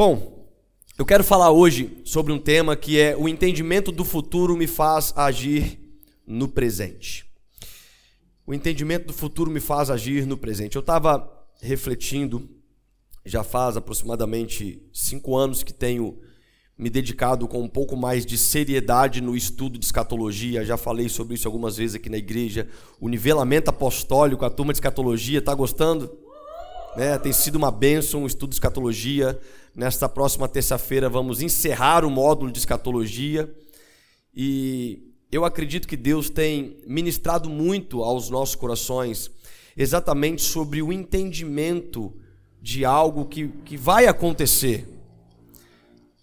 Bom, eu quero falar hoje sobre um tema que é o entendimento do futuro me faz agir no presente. O entendimento do futuro me faz agir no presente. Eu estava refletindo, já faz aproximadamente cinco anos que tenho me dedicado com um pouco mais de seriedade no estudo de escatologia. Já falei sobre isso algumas vezes aqui na igreja. O nivelamento apostólico, a turma de escatologia, está gostando? É, tem sido uma bênção o estudo de escatologia. Nesta próxima terça-feira vamos encerrar o módulo de escatologia. E eu acredito que Deus tem ministrado muito aos nossos corações exatamente sobre o entendimento de algo que, que vai acontecer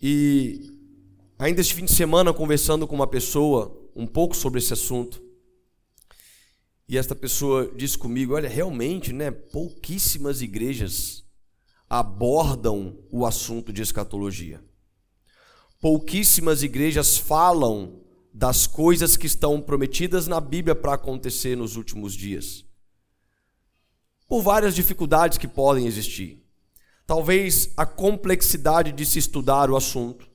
e ainda este fim de semana, conversando com uma pessoa um pouco sobre esse assunto, e esta pessoa disse comigo: Olha, realmente, né, pouquíssimas igrejas abordam o assunto de escatologia. Pouquíssimas igrejas falam das coisas que estão prometidas na Bíblia para acontecer nos últimos dias. Por várias dificuldades que podem existir. Talvez a complexidade de se estudar o assunto,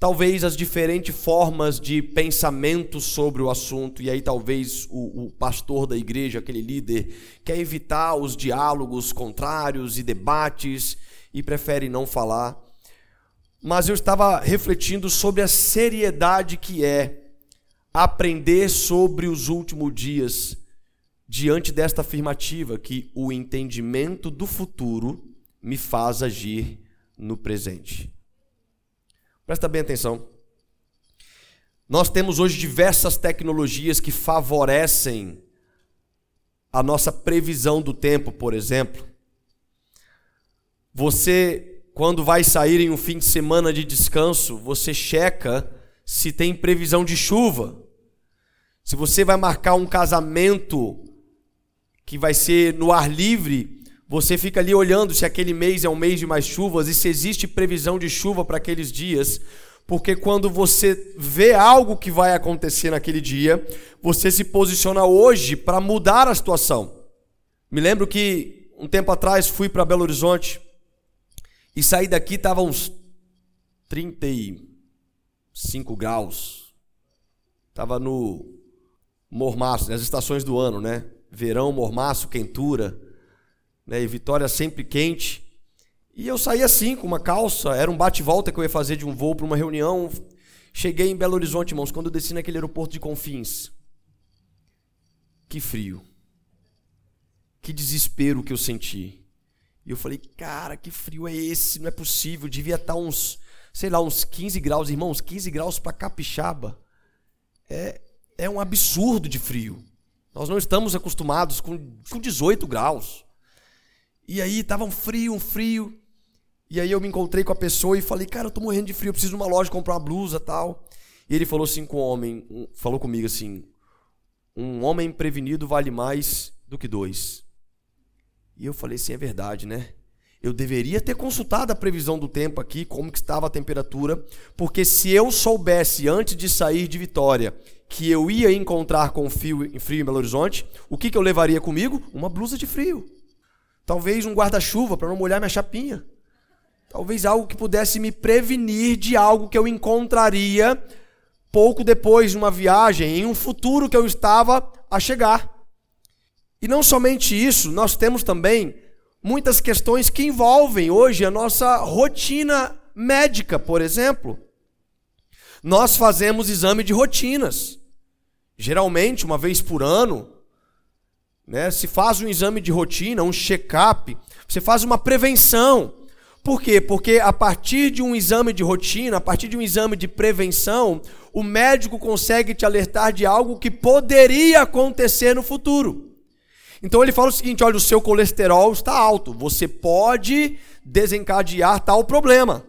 talvez as diferentes formas de pensamento sobre o assunto, e aí talvez o, o, pastor da igreja, aquele líder, quer evitar os diálogos contrários e debates e prefere não falar. Mas eu estava refletindo sobre a seriedade que é aprender sobre os últimos dias diante desta afirmativa que o entendimento do futuro me faz agir no presente. Presta bem atenção. Nós temos hoje diversas tecnologias que favorecem a nossa previsão do tempo, por exemplo. Você, quando vai sair em um fim de semana de descanso, você checa se tem previsão de chuva. Se você vai marcar um casamento que vai ser no ar livre, você fica ali olhando se aquele mês é um mês de mais chuvas e se existe previsão de chuva para aqueles dias, porque quando você vê algo que vai acontecer naquele dia, você se posiciona hoje para mudar a situação. Me lembro que um tempo atrás fui para Belo Horizonte e saí daqui estava uns 35 graus. Tava no mormaço, nas estações do ano, né? Verão, mormaço, quentura né, e Vitória sempre quente. E eu saí assim, com uma calça, era um bate-volta que eu ia fazer de um voo para uma reunião. Cheguei em Belo Horizonte, irmãos, quando eu desci naquele aeroporto de Confins. Que frio. Que desespero que eu senti. E eu falei, cara, que frio é esse? Não é possível. Devia estar tá uns, sei lá, uns 15 graus. Irmãos, 15 graus para Capixaba. É, é um absurdo de frio. Nós não estamos acostumados com, com 18 graus. E aí tava um frio, um frio. E aí eu me encontrei com a pessoa e falei, cara, eu tô morrendo de frio, eu preciso de uma loja comprar uma blusa tal. E ele falou assim com o homem, falou comigo assim, um homem prevenido vale mais do que dois. E eu falei assim, é verdade, né? Eu deveria ter consultado a previsão do tempo aqui, como que estava a temperatura, porque se eu soubesse antes de sair de Vitória que eu ia encontrar com frio, frio em Belo Horizonte, o que, que eu levaria comigo? Uma blusa de frio. Talvez um guarda-chuva para não molhar minha chapinha. Talvez algo que pudesse me prevenir de algo que eu encontraria pouco depois de uma viagem, em um futuro que eu estava a chegar. E não somente isso, nós temos também muitas questões que envolvem hoje a nossa rotina médica, por exemplo. Nós fazemos exame de rotinas. Geralmente, uma vez por ano, né? Se faz um exame de rotina, um check-up, você faz uma prevenção. Por quê? Porque a partir de um exame de rotina, a partir de um exame de prevenção, o médico consegue te alertar de algo que poderia acontecer no futuro. Então ele fala o seguinte: olha, o seu colesterol está alto, você pode desencadear tal problema.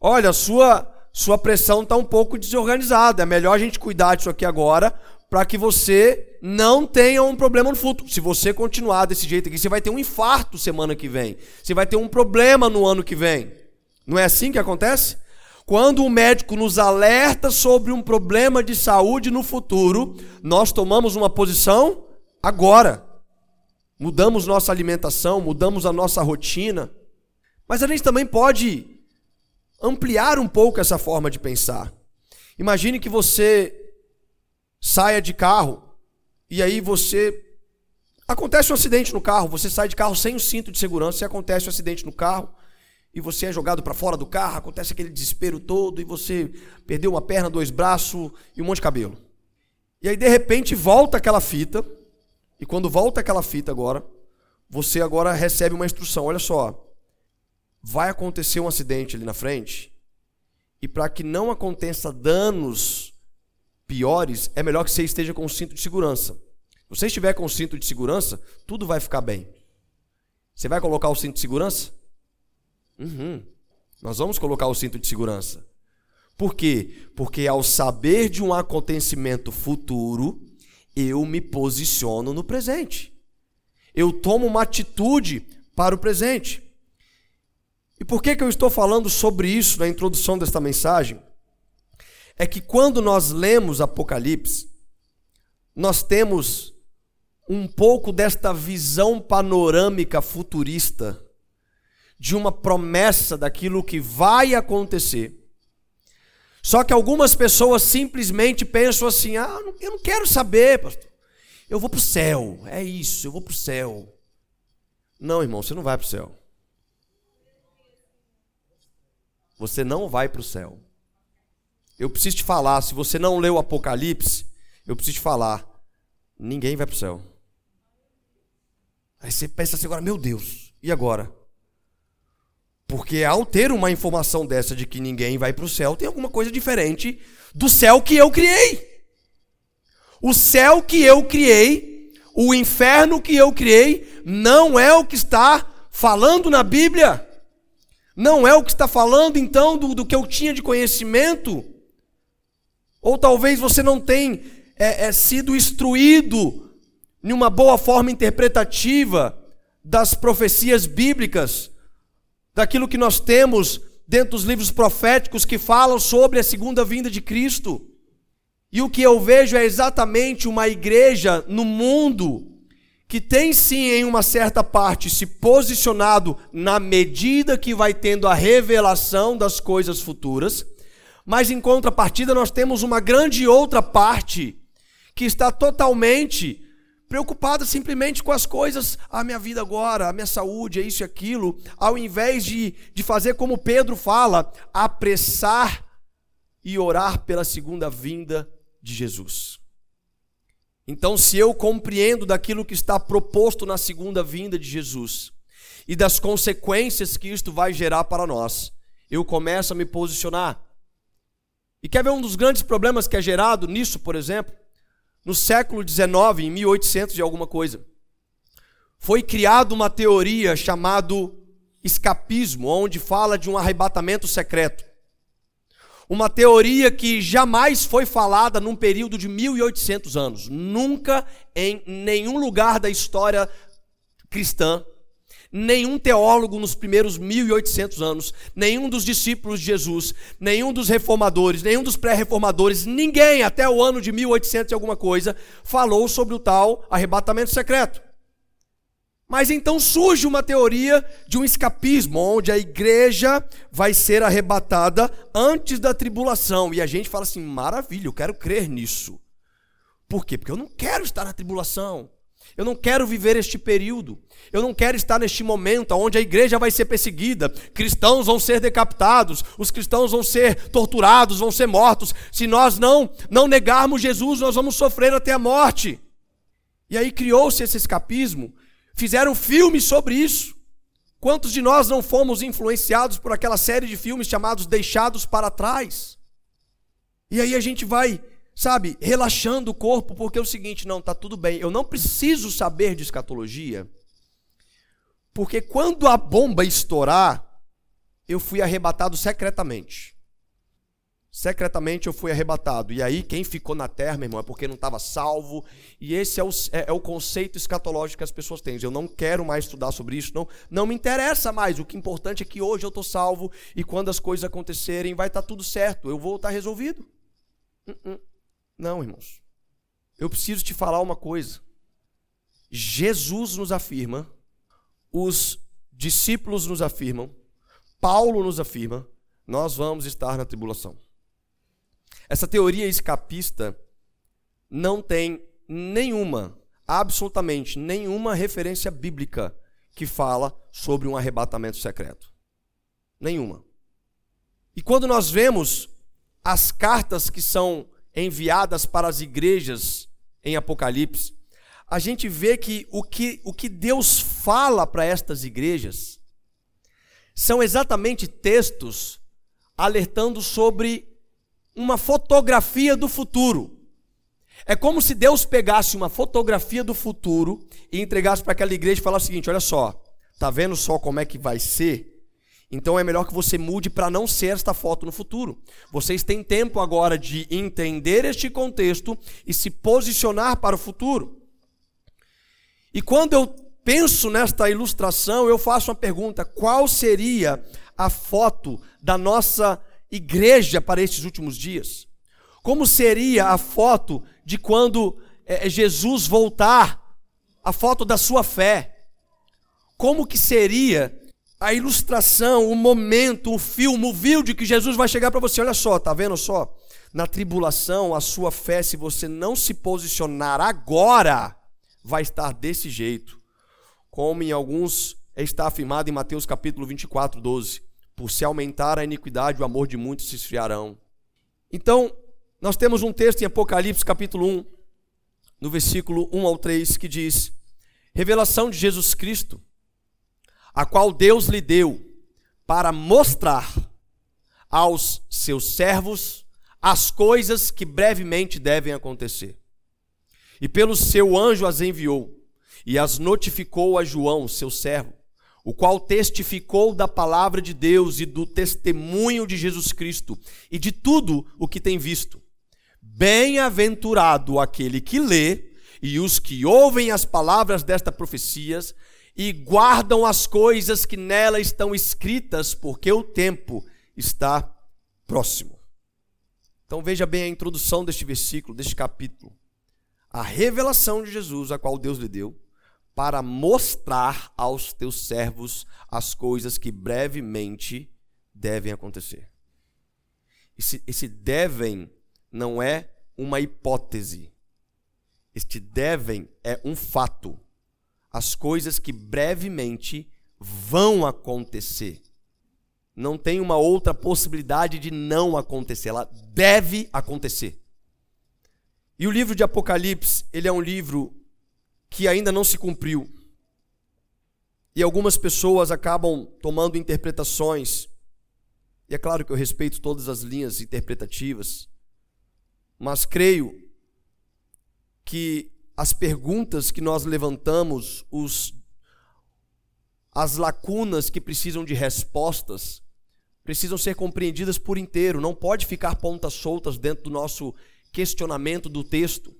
Olha, sua, sua pressão está um pouco desorganizada, é melhor a gente cuidar disso aqui agora, para que você não tenha um problema no futuro. Se você continuar desse jeito aqui, você vai ter um infarto semana que vem. Você vai ter um problema no ano que vem. Não é assim que acontece? Quando o médico nos alerta sobre um problema de saúde no futuro, nós tomamos uma posição agora. Mudamos nossa alimentação, mudamos a nossa rotina. Mas a gente também pode ampliar um pouco essa forma de pensar. Imagine que você saia de carro e aí você acontece um acidente no carro, você sai de carro sem o cinto de segurança, e acontece um acidente no carro e você é jogado para fora do carro, acontece aquele desespero todo e você perdeu uma perna, dois braços e um monte de cabelo. E aí de repente volta aquela fita e quando volta aquela fita agora, você agora recebe uma instrução, olha só, vai acontecer um acidente ali na frente e para que não aconteça danos piores, é melhor que você esteja com o cinto de segurança. Se você estiver com o cinto de segurança, tudo vai ficar bem. Você vai colocar o cinto de segurança? Uhum. Nós vamos colocar o cinto de segurança. Por quê? Porque ao saber de um acontecimento futuro, eu me posiciono no presente. Eu tomo uma atitude para o presente. E por que, que eu estou falando sobre isso na introdução desta mensagem? É que quando nós lemos Apocalipse, nós temos um pouco desta visão panorâmica futurista de uma promessa daquilo que vai acontecer. Só que algumas pessoas simplesmente pensam assim: ah, eu não quero saber, pastor. Eu vou para o céu, é isso, eu vou para o céu. Não, irmão, você não vai para o céu. Você não vai para o céu. Eu preciso te falar, se você não leu o Apocalipse, eu preciso te falar, ninguém vai para o céu. Aí você pensa assim agora, meu Deus, e agora? Porque ao ter uma informação dessa de que ninguém vai para o céu, tem alguma coisa diferente do céu que eu criei. O céu que eu criei, o inferno que eu criei, não é o que está falando na Bíblia. Não é o que está falando então do, do que eu tinha de conhecimento. Ou talvez você não tenha é, é, sido instruído em uma boa forma interpretativa das profecias bíblicas daquilo que nós temos dentro dos livros proféticos que falam sobre a segunda vinda de Cristo. E o que eu vejo é exatamente uma igreja no mundo que tem sim, em uma certa parte, se posicionado na medida que vai tendo a revelação das coisas futuras, mas em contrapartida nós temos uma grande outra parte que está totalmente preocupada simplesmente com as coisas, a minha vida agora, a minha saúde, é isso e aquilo, ao invés de, de fazer como Pedro fala, apressar e orar pela segunda vinda de Jesus. Então, se eu compreendo daquilo que está proposto na segunda vinda de Jesus e das consequências que isto vai gerar para nós, eu começo a me posicionar. E quer ver um dos grandes problemas que é gerado nisso, por exemplo? no século XIX, em 1800 e alguma coisa, foi criada uma teoria chamada escapismo, onde fala de um arrebatamento secreto. Uma teoria que jamais foi falada num período de 1800 anos. Nunca em nenhum lugar da história cristã Nenhum teólogo nos primeiros 1800 anos, nenhum dos discípulos de Jesus, nenhum dos reformadores, nenhum dos pré-reformadores, ninguém até o ano de 1800 e alguma coisa falou sobre o tal arrebatamento secreto. Mas então surge uma teoria de um escapismo, onde a igreja vai ser arrebatada antes da tribulação. E a gente fala assim: maravilha, eu quero crer nisso. Por quê? Porque eu não quero estar na tribulação. Eu não quero viver este período. Eu não quero estar neste momento onde a igreja vai ser perseguida, cristãos vão ser decapitados, os cristãos vão ser torturados, vão ser mortos. Se nós não não negarmos Jesus, nós vamos sofrer até a morte. E aí criou-se esse escapismo. Fizeram filmes sobre isso. Quantos de nós não fomos influenciados por aquela série de filmes chamados Deixados para Trás? E aí a gente vai sabe, relaxando o corpo, porque é o seguinte, não, tá tudo bem, eu não preciso saber de escatologia, porque quando a bomba estourar, eu fui arrebatado secretamente. Secretamente eu fui arrebatado. E aí, quem ficou na terra, meu irmão, é porque não estava salvo. E esse é o, é, é o conceito escatológico que as pessoas têm. Eu não quero mais estudar sobre isso, não, não me interessa mais. O que é importante é que hoje eu estou salvo e quando as coisas acontecerem, vai estar tá tudo certo. Eu vou estar tá resolvido. Uh -uh. Não, irmãos. Eu preciso te falar uma coisa. Jesus nos afirma, os discípulos nos afirmam, Paulo nos afirma, nós vamos estar na tribulação. Essa teoria escapista não tem nenhuma, absolutamente nenhuma referência bíblica que fala sobre um arrebatamento secreto. Nenhuma. E quando nós vemos as cartas que são enviadas para as igrejas em Apocalipse, a gente vê que o que, o que Deus fala para estas igrejas são exatamente textos alertando sobre uma fotografia do futuro. É como se Deus pegasse uma fotografia do futuro e entregasse para aquela igreja e falasse o seguinte: olha só, tá vendo só como é que vai ser? Então é melhor que você mude para não ser esta foto no futuro. Vocês têm tempo agora de entender este contexto e se posicionar para o futuro. E quando eu penso nesta ilustração, eu faço uma pergunta: qual seria a foto da nossa igreja para estes últimos dias? Como seria a foto de quando é, Jesus voltar? A foto da sua fé? Como que seria a ilustração, o momento, o filme, o vídeo que Jesus vai chegar para você. Olha só, tá vendo só? Na tribulação, a sua fé, se você não se posicionar agora, vai estar desse jeito. Como em alguns está afirmado em Mateus capítulo 24, 12. Por se aumentar a iniquidade, o amor de muitos se esfriarão. Então, nós temos um texto em Apocalipse capítulo 1, no versículo 1 ao 3, que diz: Revelação de Jesus Cristo a qual Deus lhe deu para mostrar aos seus servos as coisas que brevemente devem acontecer. E pelo seu anjo as enviou e as notificou a João, seu servo, o qual testificou da palavra de Deus e do testemunho de Jesus Cristo e de tudo o que tem visto. Bem-aventurado aquele que lê e os que ouvem as palavras desta profecias e guardam as coisas que nela estão escritas, porque o tempo está próximo. Então veja bem a introdução deste versículo, deste capítulo. A revelação de Jesus, a qual Deus lhe deu, para mostrar aos teus servos as coisas que brevemente devem acontecer. Esse, esse devem não é uma hipótese. Este devem é um fato as coisas que brevemente vão acontecer. Não tem uma outra possibilidade de não acontecer, ela deve acontecer. E o livro de Apocalipse, ele é um livro que ainda não se cumpriu. E algumas pessoas acabam tomando interpretações. E é claro que eu respeito todas as linhas interpretativas, mas creio que as perguntas que nós levantamos, os, as lacunas que precisam de respostas, precisam ser compreendidas por inteiro, não pode ficar pontas soltas dentro do nosso questionamento do texto.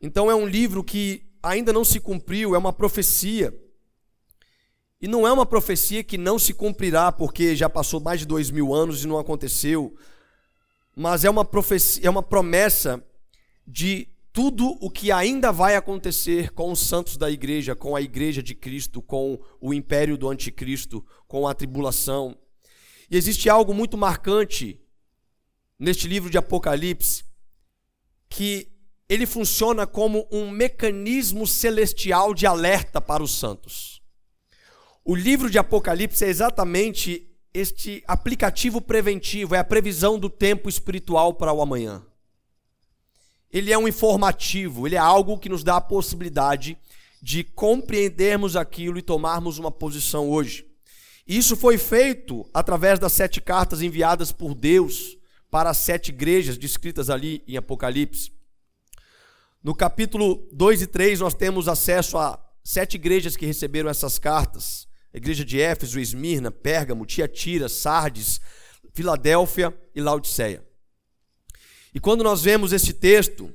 Então é um livro que ainda não se cumpriu, é uma profecia. E não é uma profecia que não se cumprirá, porque já passou mais de dois mil anos e não aconteceu. Mas é uma profecia, é uma promessa de tudo o que ainda vai acontecer com os santos da igreja, com a igreja de Cristo, com o império do anticristo, com a tribulação. E existe algo muito marcante neste livro de Apocalipse, que ele funciona como um mecanismo celestial de alerta para os santos. O livro de Apocalipse é exatamente este aplicativo preventivo, é a previsão do tempo espiritual para o amanhã ele é um informativo, ele é algo que nos dá a possibilidade de compreendermos aquilo e tomarmos uma posição hoje. Isso foi feito através das sete cartas enviadas por Deus para as sete igrejas descritas ali em Apocalipse. No capítulo 2 e 3, nós temos acesso a sete igrejas que receberam essas cartas: a igreja de Éfeso, Esmirna, Pérgamo, Tiatira, Sardes, Filadélfia e Laodiceia. E quando nós vemos esse texto,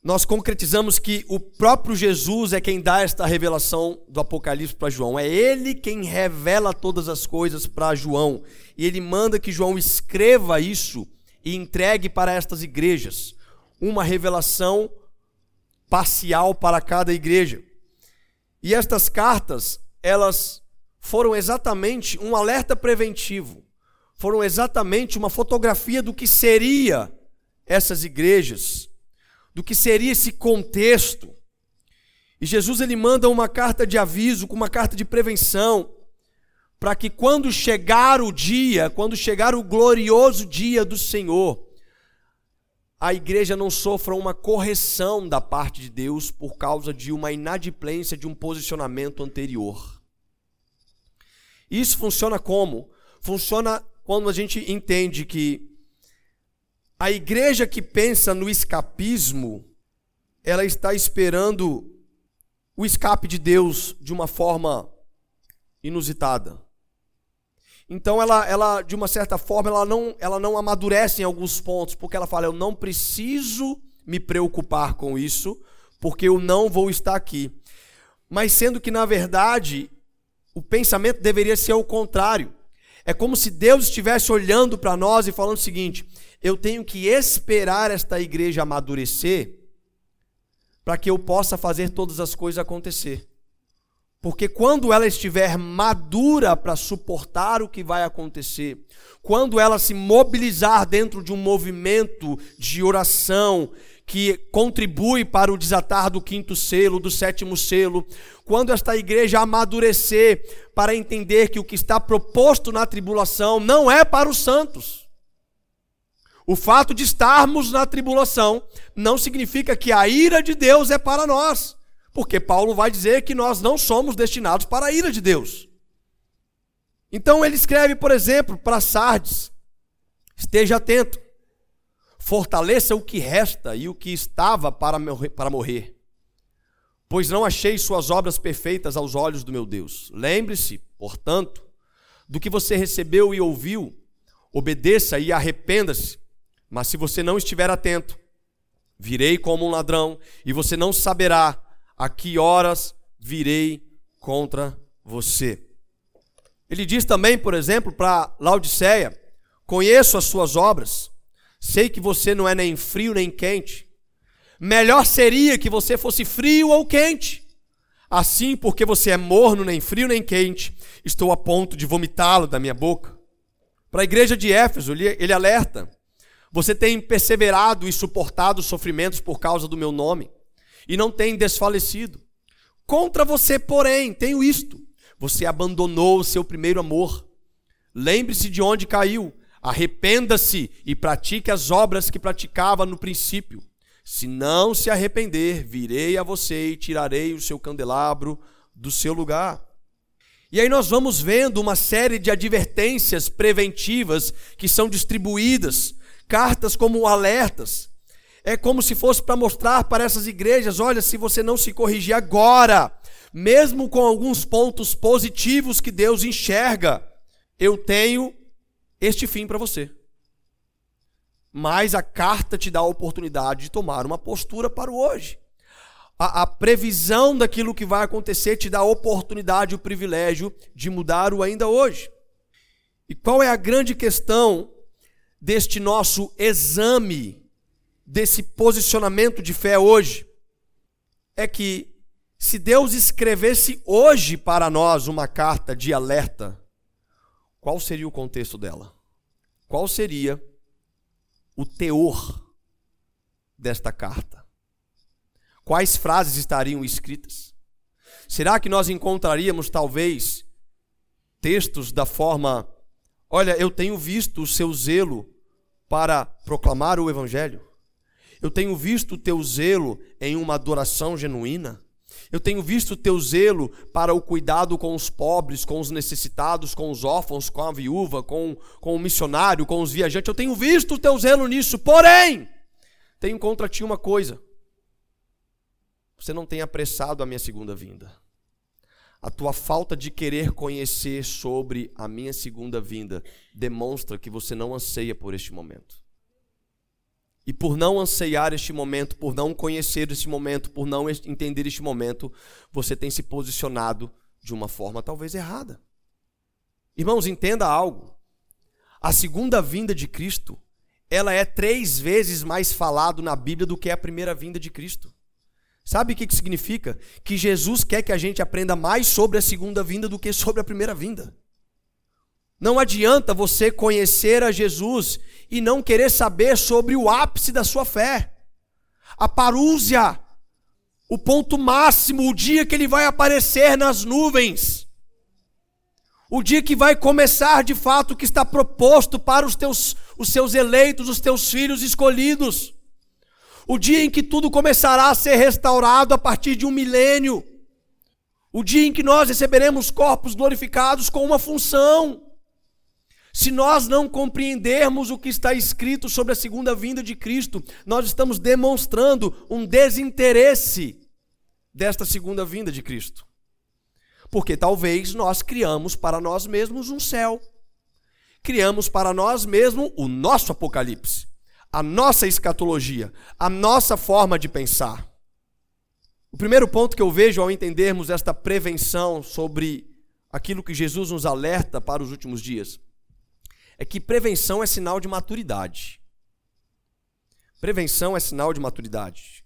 nós concretizamos que o próprio Jesus é quem dá esta revelação do Apocalipse para João. É ele quem revela todas as coisas para João. E ele manda que João escreva isso e entregue para estas igrejas. Uma revelação parcial para cada igreja. E estas cartas, elas foram exatamente um alerta preventivo, foram exatamente uma fotografia do que seria essas igrejas, do que seria esse contexto. E Jesus ele manda uma carta de aviso, com uma carta de prevenção, para que quando chegar o dia, quando chegar o glorioso dia do Senhor, a igreja não sofra uma correção da parte de Deus por causa de uma inadimplência de um posicionamento anterior. Isso funciona como? Funciona quando a gente entende que a igreja que pensa no escapismo, ela está esperando o escape de Deus de uma forma inusitada. Então ela, ela de uma certa forma, ela não, ela não amadurece em alguns pontos, porque ela fala: eu não preciso me preocupar com isso, porque eu não vou estar aqui. Mas sendo que na verdade o pensamento deveria ser o contrário. É como se Deus estivesse olhando para nós e falando o seguinte: eu tenho que esperar esta igreja amadurecer para que eu possa fazer todas as coisas acontecer. Porque quando ela estiver madura para suportar o que vai acontecer, quando ela se mobilizar dentro de um movimento de oração que contribui para o desatar do quinto selo, do sétimo selo, quando esta igreja amadurecer para entender que o que está proposto na tribulação não é para os santos. O fato de estarmos na tribulação não significa que a ira de Deus é para nós. Porque Paulo vai dizer que nós não somos destinados para a ira de Deus. Então ele escreve, por exemplo, para Sardes: esteja atento, fortaleça o que resta e o que estava para morrer, pois não achei suas obras perfeitas aos olhos do meu Deus. Lembre-se, portanto, do que você recebeu e ouviu, obedeça e arrependa-se. Mas se você não estiver atento, virei como um ladrão e você não saberá a que horas virei contra você. Ele diz também, por exemplo, para Laodiceia: Conheço as suas obras, sei que você não é nem frio nem quente. Melhor seria que você fosse frio ou quente. Assim, porque você é morno, nem frio nem quente, estou a ponto de vomitá-lo da minha boca. Para a igreja de Éfeso, ele, alerta: Você tem perseverado e suportado sofrimentos por causa do meu nome e não tem desfalecido. Contra você, porém, tenho isto: você abandonou o seu primeiro amor. Lembre-se de onde caiu, arrependa-se e pratique as obras que praticava no princípio. Se não se arrepender, virei a você e tirarei o seu candelabro do seu lugar. E aí nós vamos vendo uma série de advertências preventivas que são distribuídas, cartas como alertas, é como se fosse para mostrar para essas igrejas: olha, se você não se corrigir agora, mesmo com alguns pontos positivos que Deus enxerga, eu tenho este fim para você. Mas a carta te dá a oportunidade de tomar uma postura para o hoje. A, a, previsão daquilo que vai acontecer te dá a oportunidade, o privilégio de mudar o ainda hoje. E qual é a grande questão deste nosso exame desse posicionamento de fé hoje é que se Deus escrevesse hoje para nós uma carta de alerta, qual seria o contexto dela? Qual seria o teor desta carta? Quais frases estariam escritas? Será que nós encontraríamos talvez textos da forma: Olha, eu tenho visto o seu zelo para proclamar o evangelho? Eu tenho visto o teu zelo em uma adoração genuína. Eu tenho visto o teu zelo para o cuidado com os pobres, com os necessitados, com os órfãos, com a viúva, com, com o missionário, com os viajantes. Eu tenho visto o teu zelo nisso. Porém, tenho contra ti uma coisa. Você não tem apressado a minha segunda vinda. A tua falta de querer conhecer sobre a minha segunda vinda demonstra que você não anseia por este momento. E por não anseiar este momento, por não conhecer este momento, por não entender este momento, você tem se posicionado de uma forma talvez errada. Irmãos, entenda algo. A segunda vinda de Cristo, ela é três vezes mais falado na Bíblia do que a primeira vinda de Cristo. Sabe o que, que significa? Que Jesus quer que a gente aprenda mais sobre a segunda vinda do que sobre a primeira vinda. Não adianta você conhecer a Jesus e não querer saber sobre o ápice da sua fé. A parúzia, o ponto máximo, o dia que ele vai aparecer nas nuvens. O dia que vai começar de fato o que está proposto para os teus os seus eleitos, os teus filhos escolhidos. O dia em que tudo começará a ser restaurado a partir de um milênio. O dia em que nós receberemos corpos glorificados com uma função. Se nós não compreendermos o que está escrito sobre a segunda vinda de Cristo, nós estamos demonstrando um desinteresse desta segunda vinda de Cristo. Porque talvez nós criamos para nós mesmos um céu. Criamos para nós mesmos o nosso apocalipse, a nossa escatologia, a nossa forma de pensar. O primeiro ponto que eu vejo ao entendermos esta prevenção sobre aquilo que Jesus nos alerta para os últimos dias é que prevenção é sinal de maturidade. Prevenção é sinal de maturidade.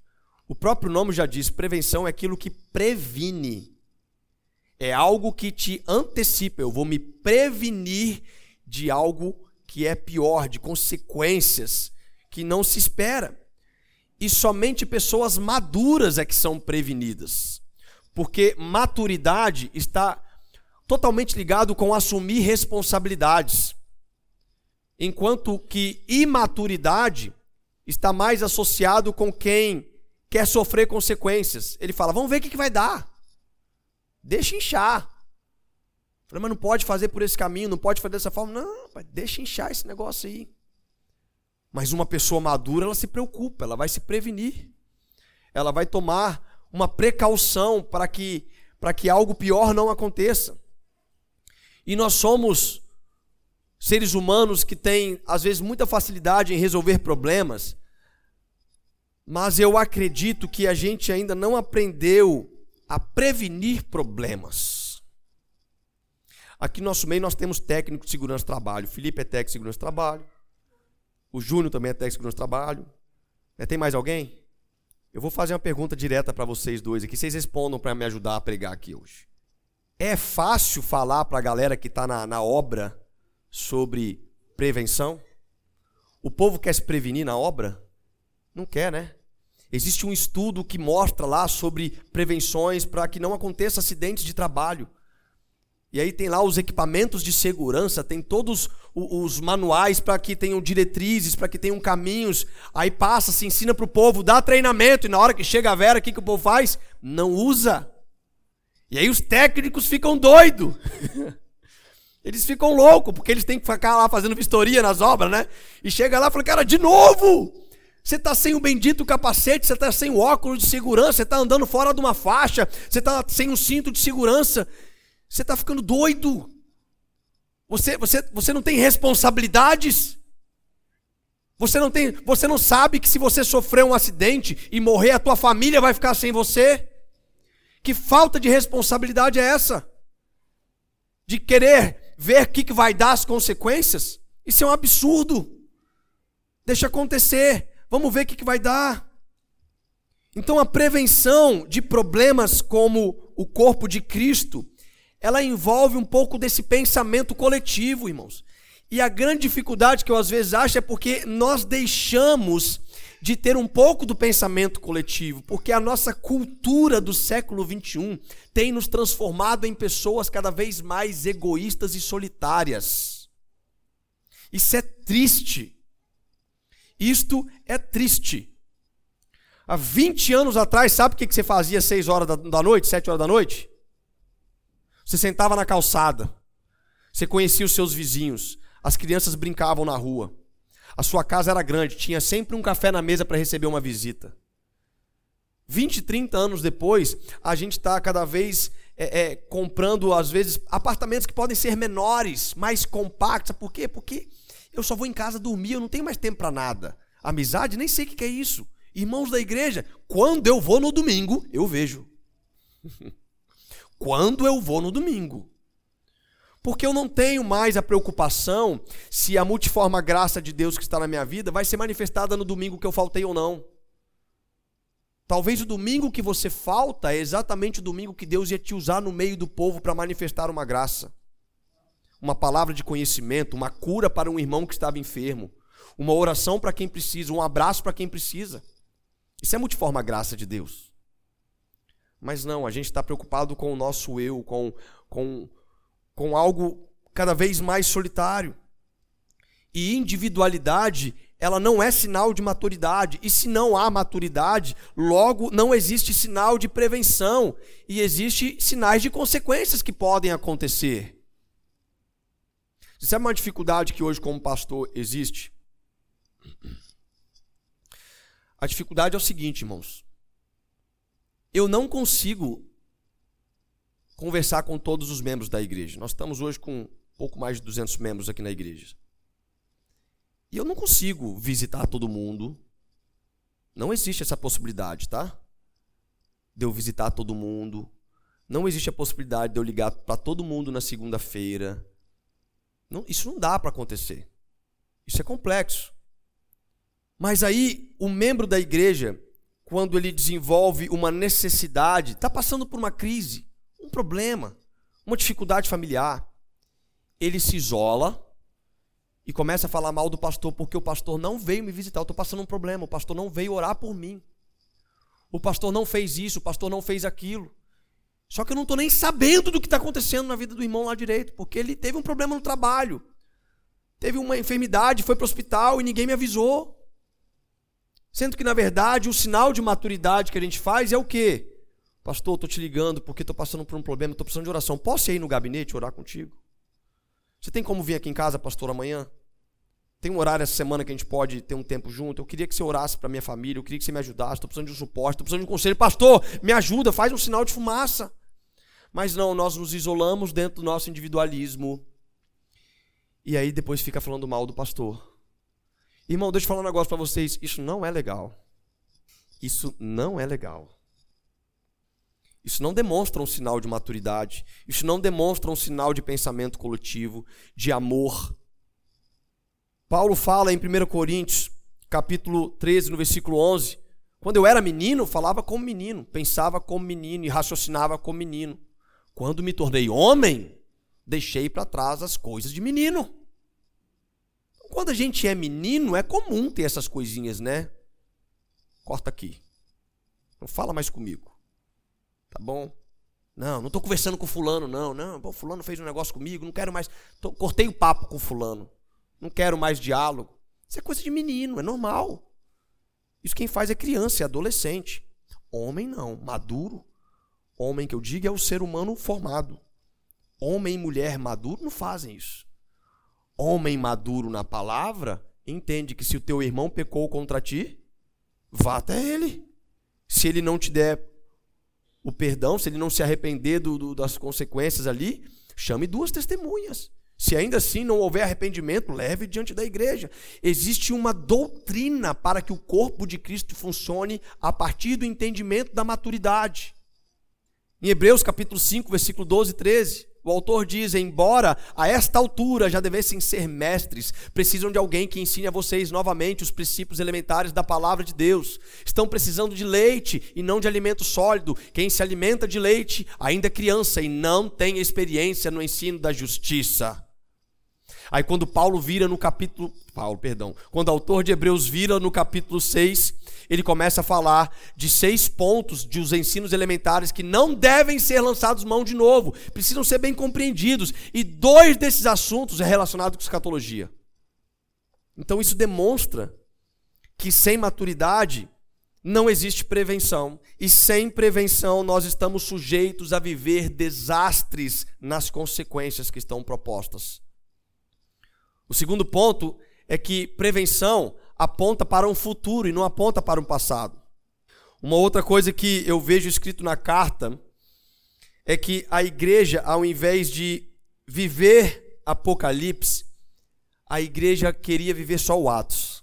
O próprio nome já diz: prevenção é aquilo que previne. É algo que te antecipa. Eu vou me prevenir de algo que é pior, de consequências que não se espera. E somente pessoas maduras é que são prevenidas. Porque maturidade está totalmente ligado com assumir responsabilidades. Enquanto que imaturidade está mais associado com quem quer sofrer consequências. Ele fala: vamos ver o que, vai dar. Deixa inchar. Falei, mas não pode fazer por esse caminho, não pode fazer dessa forma. Não, deixa inchar esse negócio aí. Mas uma pessoa madura, ela se preocupa, ela vai se prevenir. Ela vai tomar uma precaução para que, para que algo pior não aconteça. E nós somos seres humanos que têm, às vezes, muita facilidade em resolver problemas, mas eu acredito que a gente ainda não aprendeu a prevenir problemas. Aqui no nosso meio nós temos técnico de segurança do trabalho. Felipe é técnico de segurança do trabalho. O Júnior também é técnico do trabalho. É, tem mais alguém? Eu vou fazer uma pergunta direta para vocês dois aqui. Vocês respondam para me ajudar a pregar aqui hoje. É fácil falar para a galera que está na, na obra sobre prevenção? O povo quer se prevenir na obra? Não quer, né? Existe um estudo que mostra lá sobre prevenções para que não aconteça acidentes de trabalho. E aí tem lá os equipamentos de segurança, tem todos os manuais para que tenham diretrizes, para que tenham caminhos. Aí passa, se ensina para o povo, dá treinamento, e na hora que chega a Vera, o que, que o povo faz? Não usa. E aí os técnicos ficam doidos. Eles ficam loucos, porque eles têm que ficar lá fazendo vistoria nas obras, né? E chega lá e fala, cara, de novo! Você está sem o bendito capacete, você está sem o óculos de segurança, você está andando fora de uma faixa, você está sem um cinto de segurança, você está ficando doido. Você, você, você não tem responsabilidades. Você não tem, você não sabe que se você sofrer um acidente e morrer, a tua família vai ficar sem você? Que falta de responsabilidade é essa? De querer ver o que, que vai dar as consequências? Isso é um absurdo. Deixa acontecer. Vamos ver o que, que vai dar. Então a prevenção de problemas como o corpo de Cristo, ela envolve um pouco desse pensamento coletivo, irmãos. E a grande dificuldade que eu às vezes acho é porque nós deixamos de ter um pouco do pensamento coletivo, porque a nossa cultura do século 21 tem nos transformado em pessoas cada vez mais egoístas e solitárias. Isso é triste. Isto é triste. Há 20 anos atrás, sabe o que você fazia às 6 horas da noite, 7 horas da noite? Você sentava na calçada, você conhecia os seus vizinhos, as crianças brincavam na rua. A sua casa era grande, tinha sempre um café na mesa para receber uma visita. 20, 30 anos depois, a gente está cada vez é, é, comprando, às vezes, apartamentos que podem ser menores, mais compactos. Por quê? Porque eu só vou em casa dormir, eu não tenho mais tempo para nada. Amizade, nem sei o que é isso. Irmãos da igreja, quando eu vou no domingo, eu vejo. quando eu vou no domingo. Porque eu não tenho mais a preocupação se a multiforme graça de Deus que está na minha vida vai ser manifestada no domingo que eu faltei ou não. Talvez o domingo que você falta é exatamente o domingo que Deus ia te usar no meio do povo para manifestar uma graça. uma palavra de conhecimento, uma cura para um irmão que estava enfermo, uma oração para quem precisa, um abraço para quem precisa. Isso é multiforme graça de Deus. Mas não, a gente está preocupado com o nosso eu, com, com, com algo cada vez mais solitário. E individualidade, ela não é sinal de maturidade. E se não há maturidade, logo não existe sinal de prevenção e existe sinais de consequências que podem acontecer. Você sabe uma dificuldade que hoje como pastor existe? A dificuldade é o seguinte, irmãos. Eu não consigo conversar com todos os membros da igreja. Nós estamos hoje com pouco mais de 200 membros aqui na igreja. E eu não consigo visitar todo mundo. Não existe essa possibilidade, tá? De eu visitar todo mundo. Não existe a possibilidade de eu ligar para todo mundo na segunda-feira. Isso não dá para acontecer. Isso é complexo. Mas aí, o membro da igreja, quando ele desenvolve uma necessidade, está passando por uma crise, um problema, uma dificuldade familiar, ele se isola e começa a falar mal do pastor porque o pastor não veio me visitar. Eu estou passando um problema, o pastor não veio orar por mim. O pastor não fez isso, o pastor não fez aquilo. Só que eu não estou nem sabendo do que está acontecendo na vida do irmão lá direito, porque ele teve um problema no trabalho, teve uma enfermidade, foi para o hospital e ninguém me avisou. Sendo que, na verdade, o sinal de maturidade que a gente faz é o quê? Pastor, estou te ligando porque estou passando por um problema, estou precisando de oração. Posso ir no gabinete orar contigo? Você tem como vir aqui em casa, pastor, amanhã? Tem um horário essa semana que a gente pode ter um tempo junto. Eu queria que você orasse para minha família, eu queria que você me ajudasse. Estou precisando de um suporte, estou precisando de um conselho. Pastor, me ajuda, faz um sinal de fumaça. Mas não, nós nos isolamos dentro do nosso individualismo. E aí depois fica falando mal do pastor. Irmão, deixa eu falar um negócio para vocês. Isso não é legal. Isso não é legal. Isso não demonstra um sinal de maturidade. Isso não demonstra um sinal de pensamento coletivo, de amor. Paulo fala em 1 Coríntios, capítulo 13, no versículo 11. Quando eu era menino, falava como menino, pensava como menino e raciocinava como menino. Quando me tornei homem, deixei para trás as coisas de menino. Quando a gente é menino, é comum ter essas coisinhas, né? Corta aqui. Não fala mais comigo. Tá bom? Não, não estou conversando com fulano, não. Não, o fulano fez um negócio comigo, não quero mais. Tô, cortei o papo com fulano. Não quero mais diálogo. Isso é coisa de menino, é normal. Isso quem faz é criança, é adolescente. Homem não, maduro. Homem que eu digo é o ser humano formado. Homem e mulher maduro não fazem isso homem maduro na palavra, entende que se o teu irmão pecou contra ti, vá até ele. Se ele não te der o perdão, se ele não se arrepender do, do, das consequências ali, chame duas testemunhas. Se ainda assim não houver arrependimento, leve diante da igreja. Existe uma doutrina para que o corpo de Cristo funcione a partir do entendimento da maturidade. Em Hebreus capítulo 5, versículo 12 e 13, o autor diz: embora a esta altura já devessem ser mestres, precisam de alguém que ensine a vocês novamente os princípios elementares da palavra de Deus. Estão precisando de leite e não de alimento sólido. Quem se alimenta de leite ainda é criança e não tem experiência no ensino da justiça. Aí quando Paulo vira no capítulo, Paulo, perdão, quando o autor de Hebreus vira no capítulo 6, ele começa a falar de seis pontos de os ensinos elementares que não devem ser lançados mão de novo, precisam ser bem compreendidos, e dois desses assuntos é relacionado com escatologia. Então isso demonstra que sem maturidade não existe prevenção, e sem prevenção nós estamos sujeitos a viver desastres nas consequências que estão propostas. O segundo ponto é que prevenção aponta para um futuro e não aponta para um passado. Uma outra coisa que eu vejo escrito na carta é que a igreja, ao invés de viver Apocalipse, a igreja queria viver só o Atos.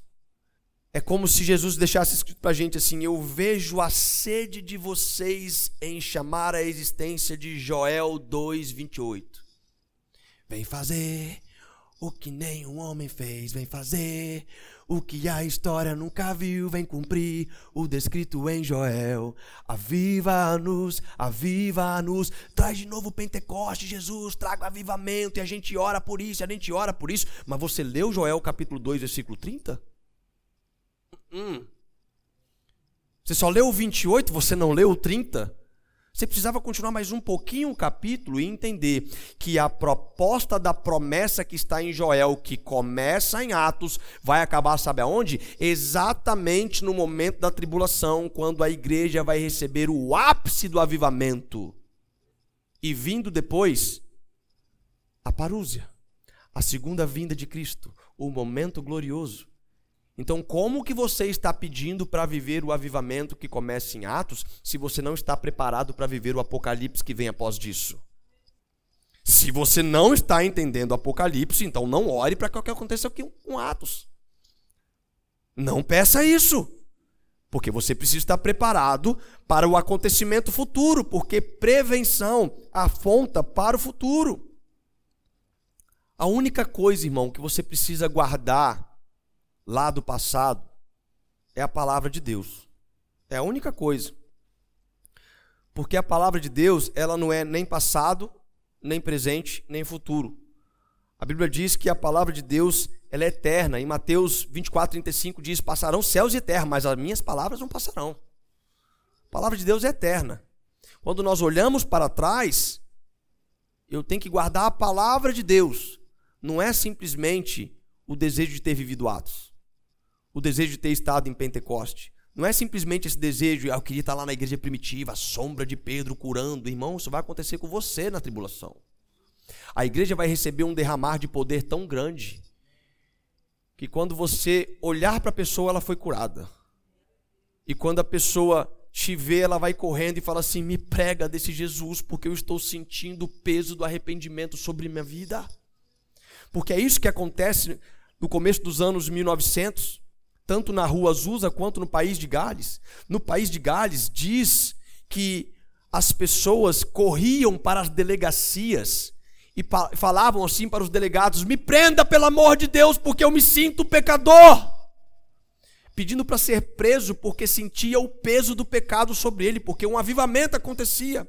É como se Jesus deixasse escrito para a gente assim: Eu vejo a sede de vocês em chamar a existência de Joel 2,28. Vem fazer O que nenhum homem fez, vem fazer. O que a história nunca viu, vem cumprir. O descrito em Joel. Aviva-nos, aviva-nos. Traz de novo o Pentecoste, Jesus. Traga o avivamento. E a gente ora por isso, a gente ora por isso. Mas você leu Joel capítulo 2, versículo 30? Hum. Você só leu o 28, você não leu o 30? Você precisava continuar mais um pouquinho o capítulo e entender que a proposta da promessa que está em Joel, que começa em Atos, vai acabar, sabe aonde? Exatamente no momento da tribulação, quando a igreja vai receber o ápice do avivamento. E vindo depois, a parúzia, a segunda vinda de Cristo, o momento glorioso. Então, como que você está pedindo para viver o avivamento que começa em Atos, se você não está preparado para viver o apocalipse que vem após disso? Se você não está entendendo o apocalipse, então não ore para que o que aconteça com Atos. Não peça isso. Porque você precisa estar preparado para o acontecimento futuro, porque prevenção afonta para o futuro. A única coisa, irmão, que você precisa guardar lá do passado é a palavra de Deus. É a única coisa. Porque a palavra de Deus, ela não é nem passado, nem presente, nem futuro. A Bíblia diz que a palavra de Deus, ela é eterna. Em Mateus 24, 35 diz: Passarão céus e terra, mas as minhas palavras não passarão. A palavra de Deus é eterna. Quando nós olhamos para trás, eu tenho que guardar a palavra de Deus. Não é simplesmente o desejo de ter vivido atos o desejo de ter estado em Pentecoste. Não é simplesmente esse desejo, ah, eu queria estar lá na igreja primitiva, a sombra de Pedro curando. Irmão, isso vai acontecer com você na tribulação. A igreja vai receber um derramar de poder tão grande que quando você olhar para a pessoa, ela foi curada. E quando a pessoa te vê, ela vai correndo e fala assim: me prega desse Jesus, porque eu estou sentindo o peso do arrependimento sobre minha vida. Porque é isso que acontece no começo dos anos 1900 tanto na rua Azusa quanto no país de Gales. No país de Gales diz que as pessoas corriam para as delegacias e falavam assim para os delegados: "Me prenda pelo amor de Deus, porque eu me sinto pecador." Pedindo para ser preso porque sentia o peso do pecado sobre ele, porque um avivamento acontecia.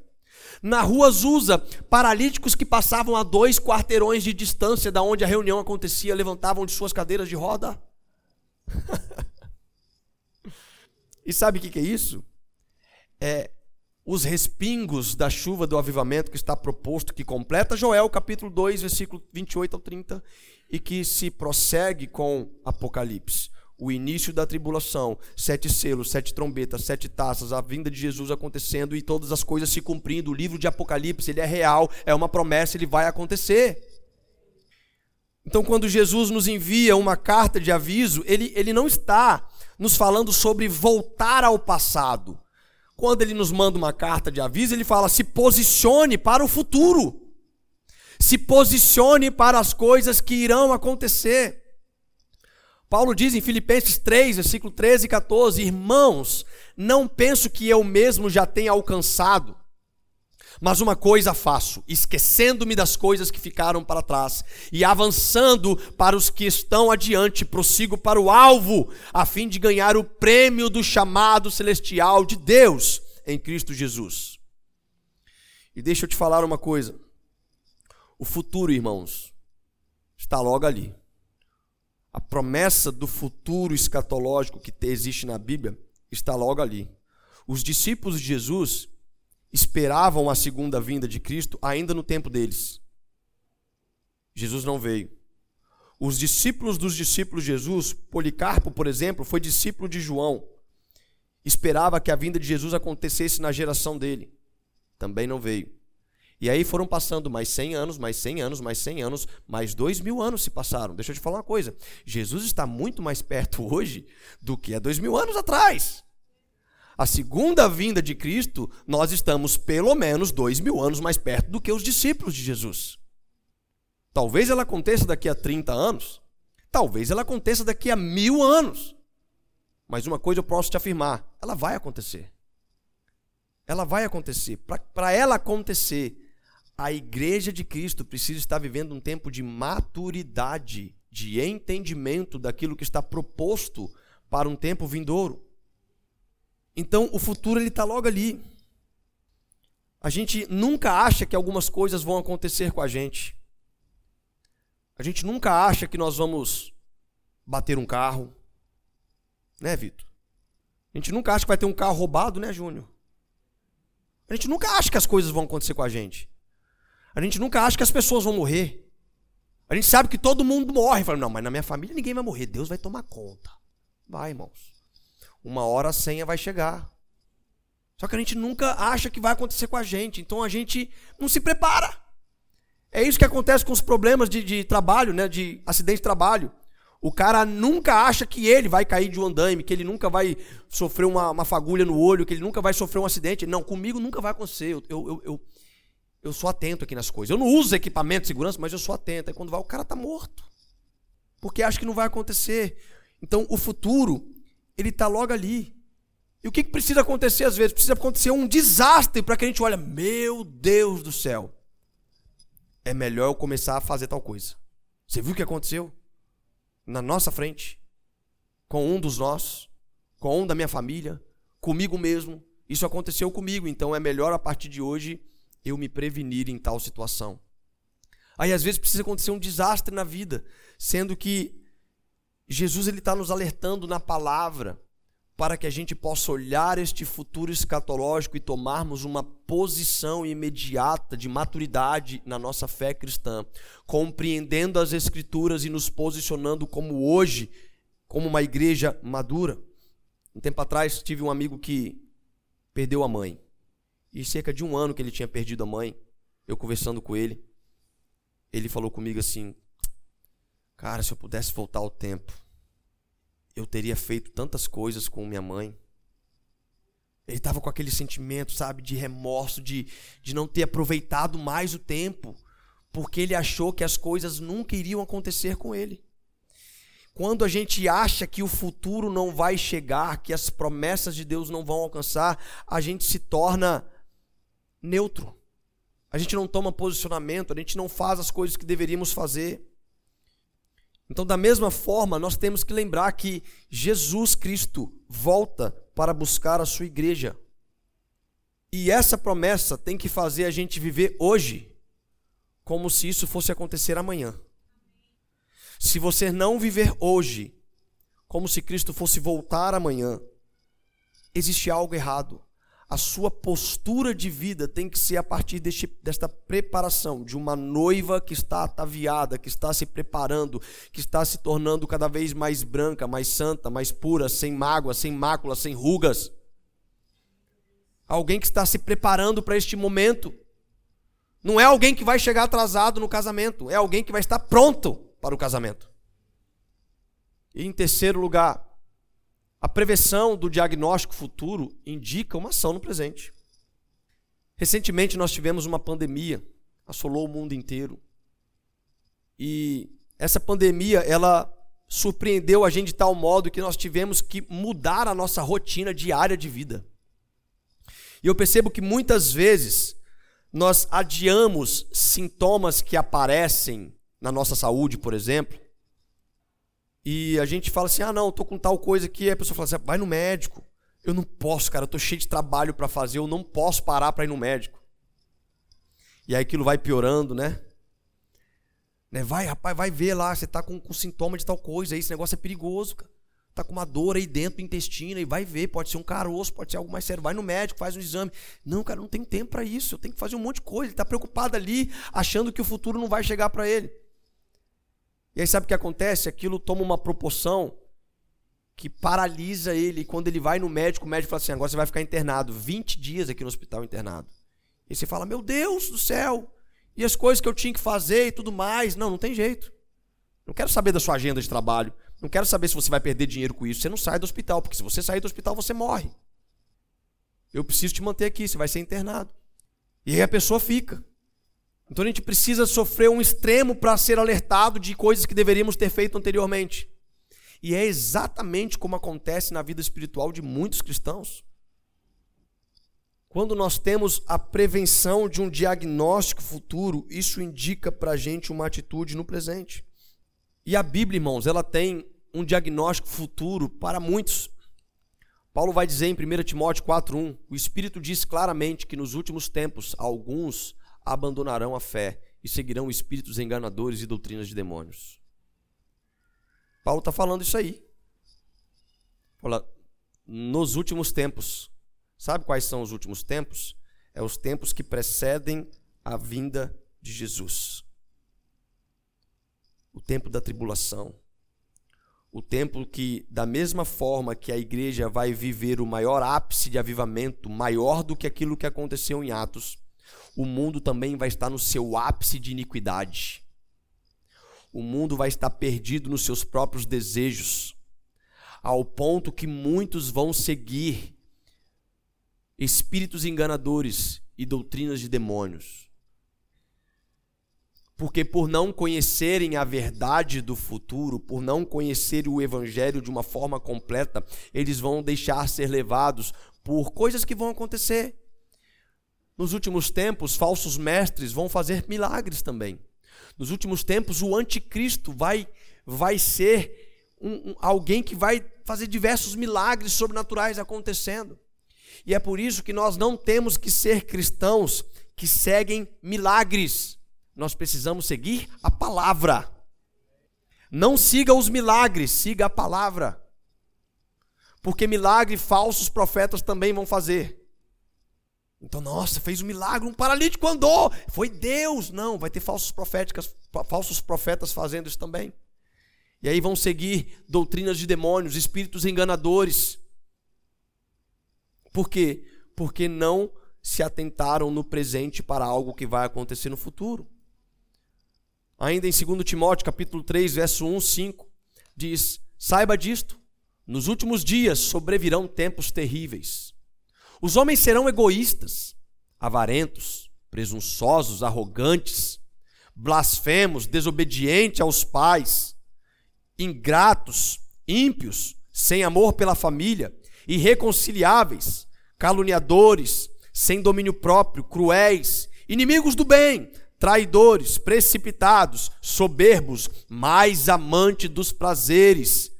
Na rua Azusa, paralíticos que passavam a dois quarteirões de distância da onde a reunião acontecia levantavam de suas cadeiras de roda. e sabe o que é isso? É os respingos da chuva do avivamento que está proposto, que completa Joel capítulo 2, versículo 28 ao 30, e que se prossegue com Apocalipse. O início da tribulação, sete selos, sete trombetas, sete taças, a vinda de Jesus acontecendo e todas as coisas se cumprindo. O livro de Apocalipse, ele é real, é uma promessa, ele vai acontecer. Então, quando Jesus nos envia uma carta de aviso, ele, ele não está nos falando sobre voltar ao passado. Quando ele nos manda uma carta de aviso, ele fala: se posicione para o futuro, se posicione para as coisas que irão acontecer. Paulo diz em Filipenses 3, versículo 13 e 14: Irmãos, não penso que eu mesmo já tenha alcançado mas uma coisa faço, esquecendo-me das coisas que ficaram para trás e avançando para os que estão adiante, prossigo para o alvo, a fim de ganhar o prêmio do chamado celestial de Deus em Cristo Jesus. E deixa eu te falar uma coisa. O futuro, irmãos, está logo ali. A promessa do futuro escatológico que existe na Bíblia está logo ali. Os discípulos de Jesus esperavam a segunda vinda de Cristo ainda no tempo deles. Jesus não veio. Os discípulos dos discípulos de Jesus, Policarpo, por exemplo, foi discípulo de João. Esperava que a vinda de Jesus acontecesse na geração dele. Também não veio. E aí foram passando mais 100 anos, mais 100 anos, mais 100 anos, mais dois mil anos se passaram. Deixa eu te falar uma coisa. Jesus está muito mais perto hoje do que há dois mil anos atrás a segunda vinda de Cristo, nós estamos pelo menos dois mil anos mais perto do que os discípulos de Jesus. Talvez ela aconteça daqui a 30 anos, talvez ela aconteça daqui a mil anos. Mas uma coisa eu posso te afirmar: ela vai acontecer. Ela vai acontecer. Para ela acontecer, a igreja de Cristo precisa estar vivendo um tempo de maturidade, de entendimento daquilo que está proposto para um tempo vindouro. Então, o futuro ele está logo ali. A gente nunca acha que algumas coisas vão acontecer com a gente. A gente nunca acha que nós vamos bater um carro. Né, Vitor? A gente nunca acha que vai ter um carro roubado, né, Júnior? A gente nunca acha que as coisas vão acontecer com a gente. A gente nunca acha que as pessoas vão morrer. A gente sabe que todo mundo morre. Fala, não, mas na minha família ninguém vai morrer. Deus vai tomar conta. Vai, irmãos. Uma hora a senha vai chegar. Só que a gente nunca acha que vai acontecer com a gente. Então a gente não se prepara. É isso que acontece com os problemas de, de trabalho, né? De acidente de trabalho. O cara nunca acha que ele vai cair de um andaime, que ele nunca vai sofrer uma, uma fagulha no olho, que ele nunca vai sofrer um acidente. Não, comigo nunca vai acontecer. Eu, eu, eu, eu, sou atento aqui nas coisas. Eu não uso equipamento de segurança, mas eu sou atento. Aí quando vai, o cara tá morto. Porque acha que não vai acontecer. Então o futuro, ele está logo ali. E o que, que precisa acontecer às vezes? Precisa acontecer um desastre para que a gente olhe, meu Deus do céu. É melhor eu começar a fazer tal coisa. Você viu o que aconteceu? na nossa frente, com um dos nossos, com um da minha família, comigo mesmo. Isso aconteceu comigo, então é melhor a partir de hoje eu me prevenir em tal situação. Aí às vezes precisa acontecer um desastre na vida, sendo que Jesus ele está nos alertando na palavra para que a gente possa olhar este futuro escatológico e tomarmos uma posição imediata de maturidade na nossa fé cristã, compreendendo as Escrituras e nos posicionando como hoje, como uma igreja madura. Um tempo atrás tive um amigo que perdeu a mãe, e cerca de um ano que ele tinha perdido a mãe, eu conversando com ele, ele falou comigo assim: Cara, se eu pudesse voltar ao tempo eu teria feito tantas coisas com minha mãe. Ele estava com aquele sentimento, sabe, de remorso, de, de não ter aproveitado mais o tempo, porque ele achou que as coisas nunca iriam acontecer com ele. Quando a gente acha que o futuro não vai chegar, que as promessas de Deus não vão alcançar, a gente se torna neutro. A gente não toma posicionamento, a gente não faz as coisas que deveríamos fazer. Então, da mesma forma, nós temos que lembrar que Jesus Cristo volta para buscar a sua igreja. E essa promessa tem que fazer a gente viver hoje como se isso fosse acontecer amanhã. Se você não viver hoje como se Cristo fosse voltar amanhã, existe algo errado a sua postura de vida tem que ser a partir deste, desta preparação de uma noiva que está ataviada, que está se preparando, que está se tornando cada vez mais branca, mais santa, mais pura, sem mágoa, sem mácula, sem rugas. Alguém que está se preparando para este momento. Não é alguém que vai chegar atrasado no casamento, é alguém que vai estar pronto para o casamento. E em terceiro lugar, a prevenção do diagnóstico futuro indica uma ação no presente. Recentemente nós tivemos uma pandemia, assolou o mundo inteiro. E essa pandemia, ela surpreendeu a gente de tal modo que nós tivemos que mudar a nossa rotina diária de vida. E eu percebo que muitas vezes nós adiamos sintomas que aparecem na nossa saúde, por exemplo, e a gente fala assim: ah, não, tô com tal coisa aqui. Aí a pessoa fala assim: vai no médico. Eu não posso, cara, eu tô cheio de trabalho para fazer, eu não posso parar para ir no médico. E aí aquilo vai piorando, né? né? Vai, rapaz, vai ver lá, você tá com, com sintoma de tal coisa, aí esse negócio é perigoso, cara. Tá com uma dor aí dentro do intestino, e vai ver, pode ser um caroço, pode ser algo mais sério. Vai no médico, faz um exame. Não, cara, não tem tempo para isso, eu tenho que fazer um monte de coisa. Ele tá preocupado ali, achando que o futuro não vai chegar para ele. E aí sabe o que acontece? Aquilo toma uma proporção que paralisa ele. E quando ele vai no médico, o médico fala assim: agora você vai ficar internado 20 dias aqui no hospital internado. E você fala: meu Deus do céu, e as coisas que eu tinha que fazer e tudo mais. Não, não tem jeito. Não quero saber da sua agenda de trabalho. Não quero saber se você vai perder dinheiro com isso. Você não sai do hospital, porque se você sair do hospital, você morre. Eu preciso te manter aqui, você vai ser internado. E aí a pessoa fica. Então a gente precisa sofrer um extremo para ser alertado de coisas que deveríamos ter feito anteriormente. E é exatamente como acontece na vida espiritual de muitos cristãos. Quando nós temos a prevenção de um diagnóstico futuro, isso indica para a gente uma atitude no presente. E a Bíblia, irmãos, ela tem um diagnóstico futuro para muitos. Paulo vai dizer em 1 Timóteo 4,1: o Espírito diz claramente que nos últimos tempos alguns abandonarão a fé e seguirão espíritos enganadores e doutrinas de demônios. Paulo está falando isso aí. Fala, nos últimos tempos. Sabe quais são os últimos tempos? É os tempos que precedem a vinda de Jesus. O tempo da tribulação. O tempo que, da mesma forma que a igreja vai viver o maior ápice de avivamento, maior do que aquilo que aconteceu em Atos, o mundo também vai estar no seu ápice de iniquidade. O mundo vai estar perdido nos seus próprios desejos, ao ponto que muitos vão seguir espíritos enganadores e doutrinas de demônios. Porque por não conhecerem a verdade do futuro, por não conhecerem o evangelho de uma forma completa, eles vão deixar ser levados por coisas que vão acontecer. Nos últimos tempos, falsos mestres vão fazer milagres também. Nos últimos tempos, o anticristo vai vai ser um, um, alguém que vai fazer diversos milagres sobrenaturais acontecendo. E é por isso que nós não temos que ser cristãos que seguem milagres. Nós precisamos seguir a palavra. Não siga os milagres, siga a palavra. Porque milagre falsos profetas também vão fazer. Então, nossa, fez um milagre, um paralítico andou. Foi Deus. Não, vai ter falsos proféticas, falsos profetas fazendo isso também. E aí vão seguir doutrinas de demônios, espíritos enganadores. Por quê? Porque não se atentaram no presente para algo que vai acontecer no futuro. Ainda em 2 Timóteo, capítulo 3, verso 1, 5, diz: Saiba disto, nos últimos dias sobrevirão tempos terríveis. Os homens serão egoístas, avarentos, presunçosos, arrogantes, blasfemos, desobedientes aos pais, ingratos, ímpios, sem amor pela família, irreconciliáveis, caluniadores, sem domínio próprio, cruéis, inimigos do bem, traidores, precipitados, soberbos, mais amante dos prazeres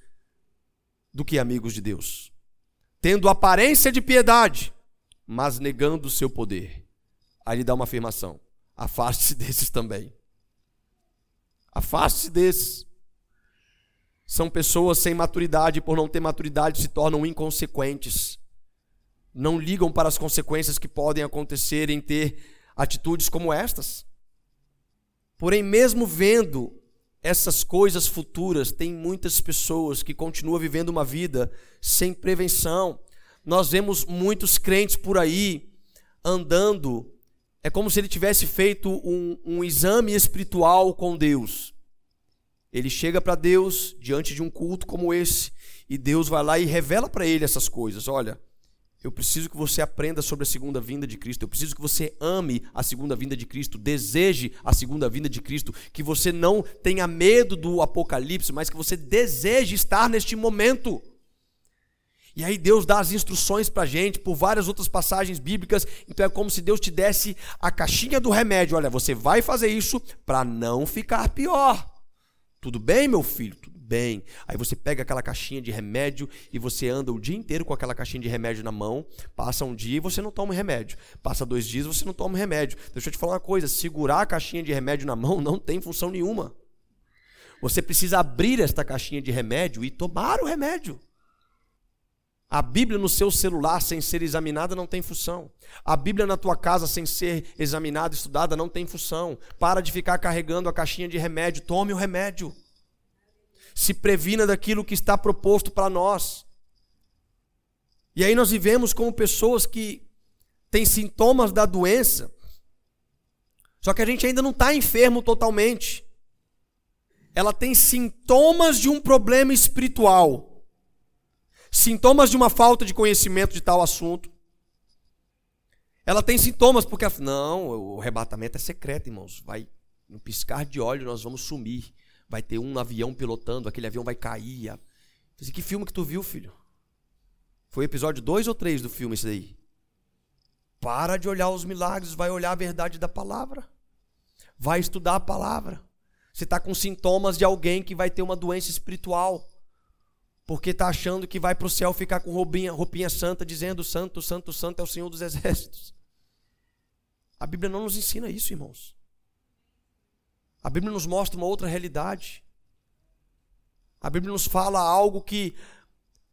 do que amigos de Deus, tendo aparência de piedade, mas negando o seu poder. Aí ele dá uma afirmação: afaste-se desses também. Afaste-se desses. São pessoas sem maturidade, por não ter maturidade se tornam inconsequentes. Não ligam para as consequências que podem acontecer em ter atitudes como estas. Porém, mesmo vendo essas coisas futuras, tem muitas pessoas que continuam vivendo uma vida sem prevenção. Nós vemos muitos crentes por aí andando, é como se ele tivesse feito um, um exame espiritual com Deus. Ele chega para Deus diante de um culto como esse, e Deus vai lá e revela para ele essas coisas. Olha, eu preciso que você aprenda sobre a segunda vinda de Cristo. Eu preciso que você ame a segunda vinda de Cristo, deseje a segunda vinda de Cristo, que você não tenha medo do apocalipse, mas que você deseje estar neste momento. E aí Deus dá as instruções para a gente por várias outras passagens bíblicas. Então é como se Deus te desse a caixinha do remédio. Olha, você vai fazer isso para não ficar pior. Tudo bem, meu filho? Bem. Aí você pega aquela caixinha de remédio e você anda o dia inteiro com aquela caixinha de remédio na mão. Passa um dia e você não toma remédio. Passa dois dias e você não toma remédio. Deixa eu te falar uma coisa: segurar a caixinha de remédio na mão não tem função nenhuma. Você precisa abrir esta caixinha de remédio e tomar o remédio. A Bíblia no seu celular sem ser examinada não tem função. A Bíblia na tua casa sem ser examinada, estudada, não tem função. Para de ficar carregando a caixinha de remédio. Tome o remédio. Se previna daquilo que está proposto para nós. E aí nós vivemos como pessoas que têm sintomas da doença, só que a gente ainda não está enfermo totalmente. Ela tem sintomas de um problema espiritual sintomas de uma falta de conhecimento de tal assunto. Ela tem sintomas porque não, o arrebatamento é secreto, irmãos. Vai no piscar de olho nós vamos sumir. Vai ter um avião pilotando, aquele avião vai cair. Disse, que filme que tu viu, filho? Foi episódio 2 ou 3 do filme esse daí? Para de olhar os milagres, vai olhar a verdade da palavra. Vai estudar a palavra. Você está com sintomas de alguém que vai ter uma doença espiritual. Porque está achando que vai para o céu ficar com roupinha, roupinha santa, dizendo: Santo, Santo, Santo é o Senhor dos Exércitos. A Bíblia não nos ensina isso, irmãos. A Bíblia nos mostra uma outra realidade. A Bíblia nos fala algo que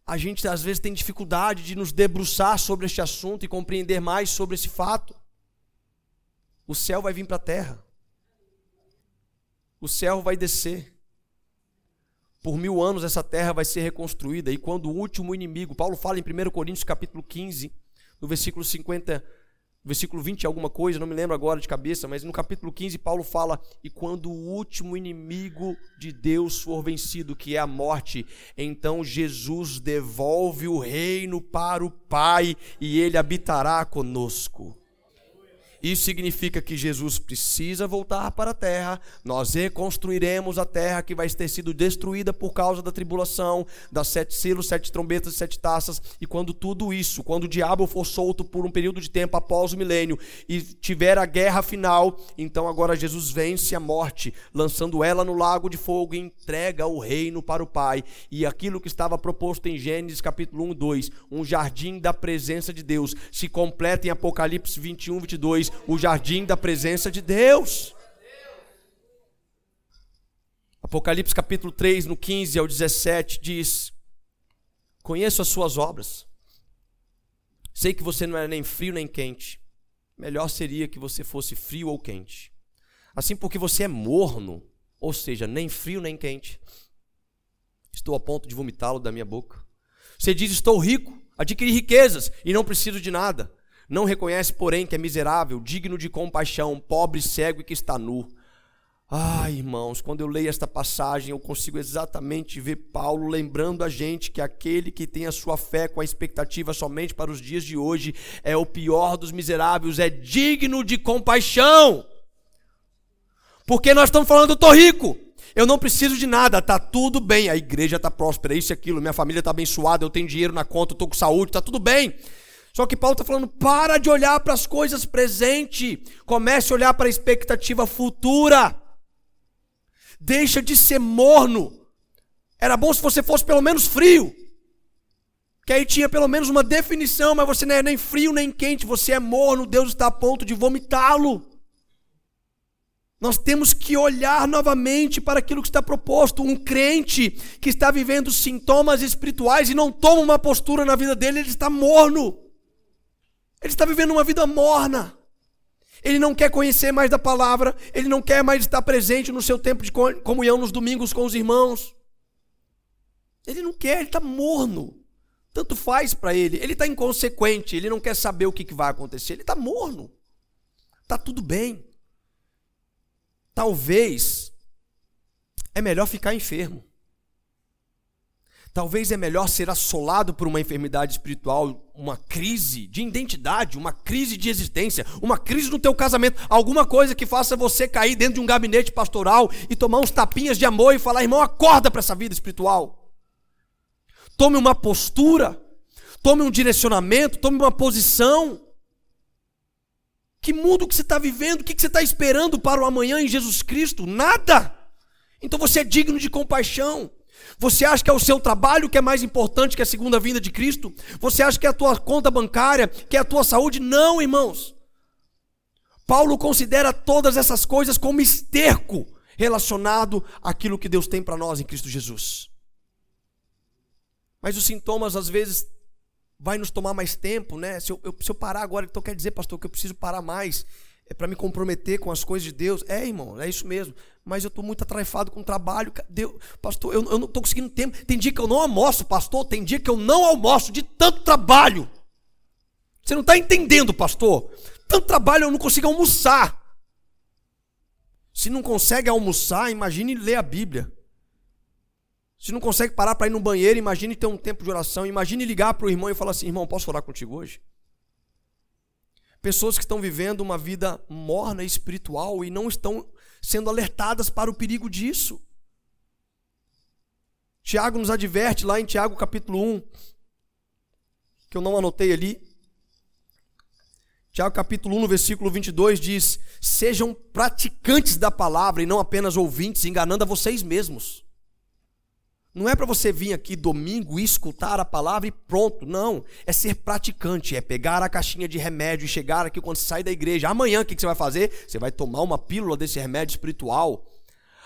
a gente às vezes tem dificuldade de nos debruçar sobre este assunto e compreender mais sobre esse fato. O céu vai vir para a terra. O céu vai descer. Por mil anos essa terra vai ser reconstruída. E quando o último inimigo, Paulo fala em 1 Coríntios capítulo 15, no versículo 50, versículo 20, alguma coisa, não me lembro agora de cabeça, mas no capítulo 15 Paulo fala: E quando o último inimigo de Deus for vencido, que é a morte, então Jesus devolve o reino para o Pai e ele habitará conosco. Isso significa que Jesus precisa voltar para a terra, nós reconstruiremos a terra que vai ter sido destruída por causa da tribulação, das sete selos, sete trombetas e sete taças, e quando tudo isso, quando o diabo for solto por um período de tempo após o milênio e tiver a guerra final, então agora Jesus vence a morte, lançando ela no lago de fogo e entrega o reino para o Pai. E aquilo que estava proposto em Gênesis capítulo 1 e 2, um jardim da presença de Deus, se completa em Apocalipse 21, 22 o jardim da presença de Deus. Apocalipse capítulo 3, no 15 ao 17, diz: Conheço as suas obras. Sei que você não é nem frio nem quente. Melhor seria que você fosse frio ou quente. Assim, porque você é morno, ou seja, nem frio nem quente. Estou a ponto de vomitá-lo da minha boca. Você diz: Estou rico, adquiri riquezas e não preciso de nada. Não reconhece, porém, que é miserável, digno de compaixão, pobre, cego e que está nu. Ai, irmãos, quando eu leio esta passagem, eu consigo exatamente ver Paulo lembrando a gente que aquele que tem a sua fé com a expectativa somente para os dias de hoje é o pior dos miseráveis, é digno de compaixão. Porque nós estamos falando, eu estou rico, eu não preciso de nada, tá tudo bem, a igreja está próspera, isso e aquilo, minha família está abençoada, eu tenho dinheiro na conta, estou com saúde, está tudo bem. Só que Paulo está falando: para de olhar para as coisas presentes, comece a olhar para a expectativa futura. Deixa de ser morno. Era bom se você fosse pelo menos frio. Que aí tinha pelo menos uma definição, mas você não é nem frio nem quente, você é morno, Deus está a ponto de vomitá-lo. Nós temos que olhar novamente para aquilo que está proposto. Um crente que está vivendo sintomas espirituais e não toma uma postura na vida dele, ele está morno. Ele está vivendo uma vida morna. Ele não quer conhecer mais da palavra, ele não quer mais estar presente no seu tempo de comunhão nos domingos com os irmãos. Ele não quer, ele está morno. Tanto faz para ele. Ele está inconsequente, ele não quer saber o que, que vai acontecer. Ele está morno. Está tudo bem. Talvez é melhor ficar enfermo. Talvez é melhor ser assolado por uma enfermidade espiritual, uma crise de identidade, uma crise de existência, uma crise no teu casamento, alguma coisa que faça você cair dentro de um gabinete pastoral e tomar uns tapinhas de amor e falar, irmão, acorda para essa vida espiritual. Tome uma postura, tome um direcionamento, tome uma posição. Que mundo que você está vivendo? O que você está esperando para o amanhã em Jesus Cristo? Nada! Então você é digno de compaixão. Você acha que é o seu trabalho que é mais importante que a segunda vinda de Cristo? Você acha que é a tua conta bancária, que é a tua saúde? Não, irmãos. Paulo considera todas essas coisas como esterco relacionado àquilo que Deus tem para nós em Cristo Jesus. Mas os sintomas às vezes vai nos tomar mais tempo, né? Se eu, eu, se eu parar agora, então quer dizer, pastor, que eu preciso parar mais é para me comprometer com as coisas de Deus. É, irmão, é isso mesmo. Mas eu estou muito atarefado com o trabalho. Deus, pastor, eu, eu não estou conseguindo tempo. Tem dia que eu não almoço, pastor. Tem dia que eu não almoço de tanto trabalho. Você não está entendendo, pastor? Tanto trabalho eu não consigo almoçar. Se não consegue almoçar, imagine ler a Bíblia. Se não consegue parar para ir no banheiro, imagine ter um tempo de oração. Imagine ligar para o irmão e falar assim: irmão, posso orar contigo hoje? Pessoas que estão vivendo uma vida morna espiritual e não estão sendo alertadas para o perigo disso. Tiago nos adverte lá em Tiago capítulo 1, que eu não anotei ali. Tiago capítulo 1, no versículo 22 diz: Sejam praticantes da palavra e não apenas ouvintes, enganando a vocês mesmos. Não é para você vir aqui domingo e escutar a palavra e pronto. Não. É ser praticante. É pegar a caixinha de remédio e chegar aqui quando você sai da igreja. Amanhã o que você vai fazer? Você vai tomar uma pílula desse remédio espiritual.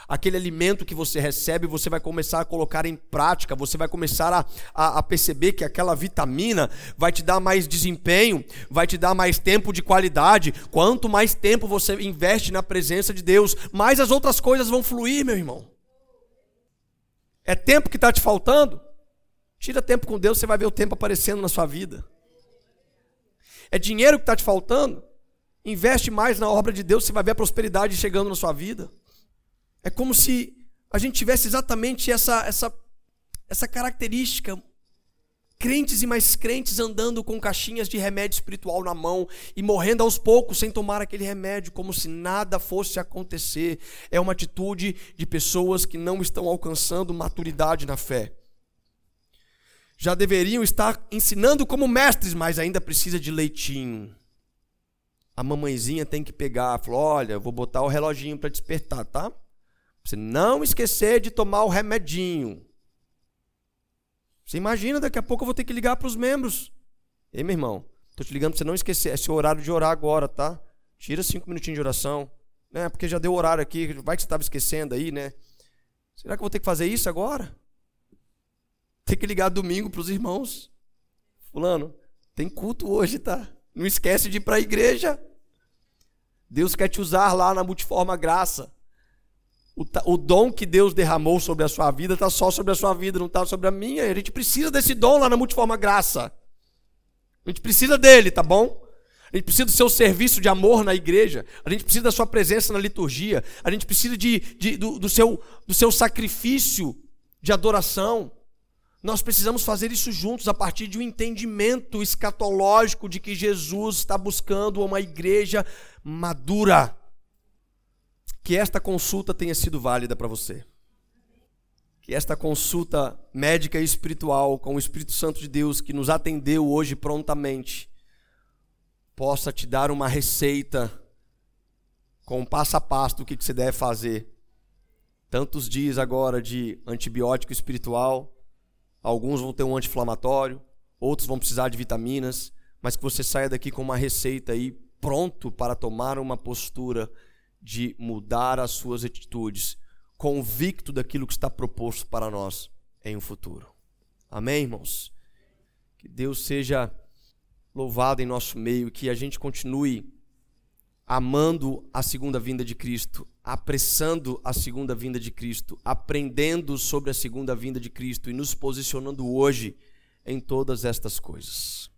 Aquele alimento que você recebe, você vai começar a colocar em prática. Você vai começar a, a, a perceber que aquela vitamina vai te dar mais desempenho, vai te dar mais tempo de qualidade. Quanto mais tempo você investe na presença de Deus, mais as outras coisas vão fluir, meu irmão. É tempo que está te faltando? Tira tempo com Deus, você vai ver o tempo aparecendo na sua vida. É dinheiro que está te faltando? Investe mais na obra de Deus, você vai ver a prosperidade chegando na sua vida. É como se a gente tivesse exatamente essa, essa, essa característica crentes e mais crentes andando com caixinhas de remédio espiritual na mão e morrendo aos poucos sem tomar aquele remédio, como se nada fosse acontecer. É uma atitude de pessoas que não estão alcançando maturidade na fé. Já deveriam estar ensinando como mestres, mas ainda precisa de leitinho. A mamãezinha tem que pegar, falou: olha, vou botar o reloginho para despertar, tá? Pra você não esquecer de tomar o remedinho. Você imagina, daqui a pouco eu vou ter que ligar para os membros. Ei, meu irmão, estou te ligando para você não esquecer. É seu horário de orar agora, tá? Tira cinco minutinhos de oração. Né? Porque já deu horário aqui. Vai que você estava esquecendo aí, né? Será que eu vou ter que fazer isso agora? Tem que ligar domingo para os irmãos. Fulano, tem culto hoje, tá? Não esquece de ir para a igreja. Deus quer te usar lá na multiforma graça. O, o, dom que Deus derramou sobre a sua vida está só sobre a sua vida, não está sobre a minha. A gente precisa desse dom lá na Multiforma Graça. A gente precisa dele, tá bom? A gente precisa do seu serviço de amor na igreja. A gente precisa da sua presença na liturgia. A gente precisa de, de do, do, seu, do seu sacrifício de adoração. Nós precisamos fazer isso juntos a partir de um entendimento escatológico de que Jesus está buscando uma igreja madura que esta consulta tenha sido válida para você. Que esta consulta médica e espiritual com o Espírito Santo de Deus que nos atendeu hoje prontamente possa te dar uma receita com passo a passo do que você deve fazer. Tantos dias agora de antibiótico espiritual, alguns vão ter um anti-inflamatório, outros vão precisar de vitaminas, mas que você saia daqui com uma receita aí pronto para tomar uma postura de mudar as suas atitudes, convicto daquilo que está proposto para nós em um futuro. Amém, irmãos? Que Deus seja louvado em nosso meio, que a gente continue amando a segunda vinda de Cristo, apressando a segunda vinda de Cristo, aprendendo sobre a segunda vinda de Cristo e nos posicionando hoje em todas estas coisas.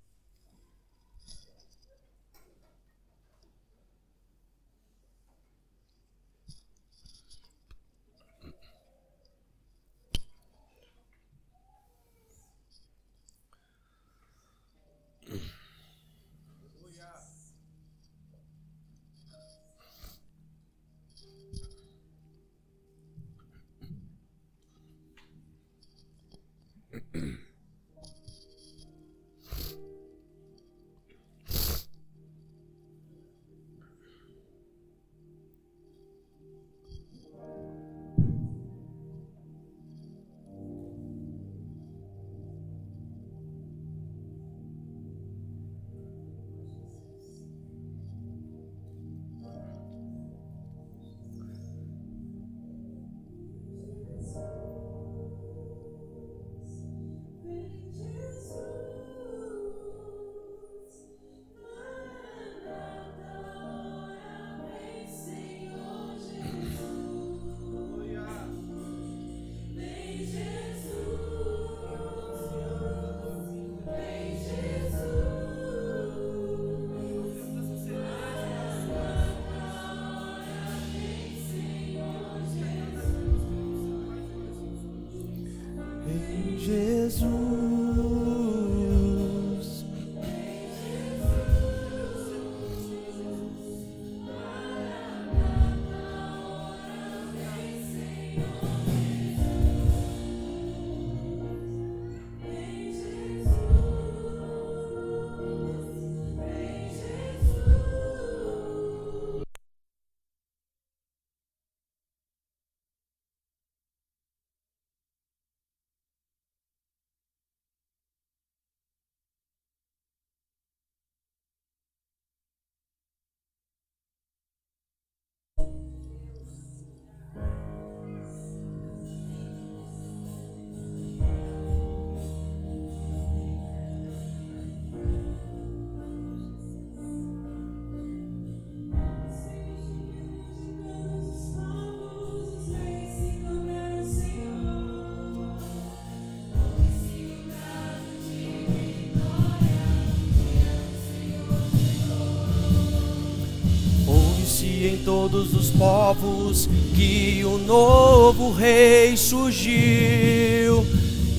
Todos os povos que o novo rei surgiu.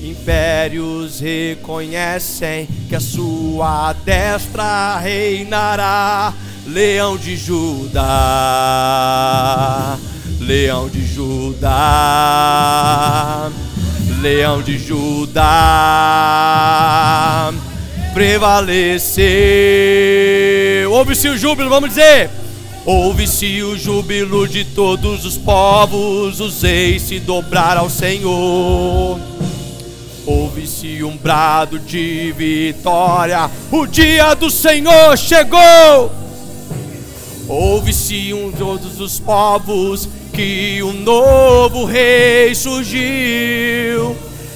Impérios reconhecem que a sua destra reinará. Leão de Judá, Leão de Judá, Leão de Judá, prevaleceu. Ouve-se o júbilo, vamos dizer. Ouve-se o júbilo de todos os povos, os reis se dobrar ao Senhor. Ouve-se um brado de vitória, o dia do Senhor chegou. Ouve-se um todos os povos que um novo rei surgiu.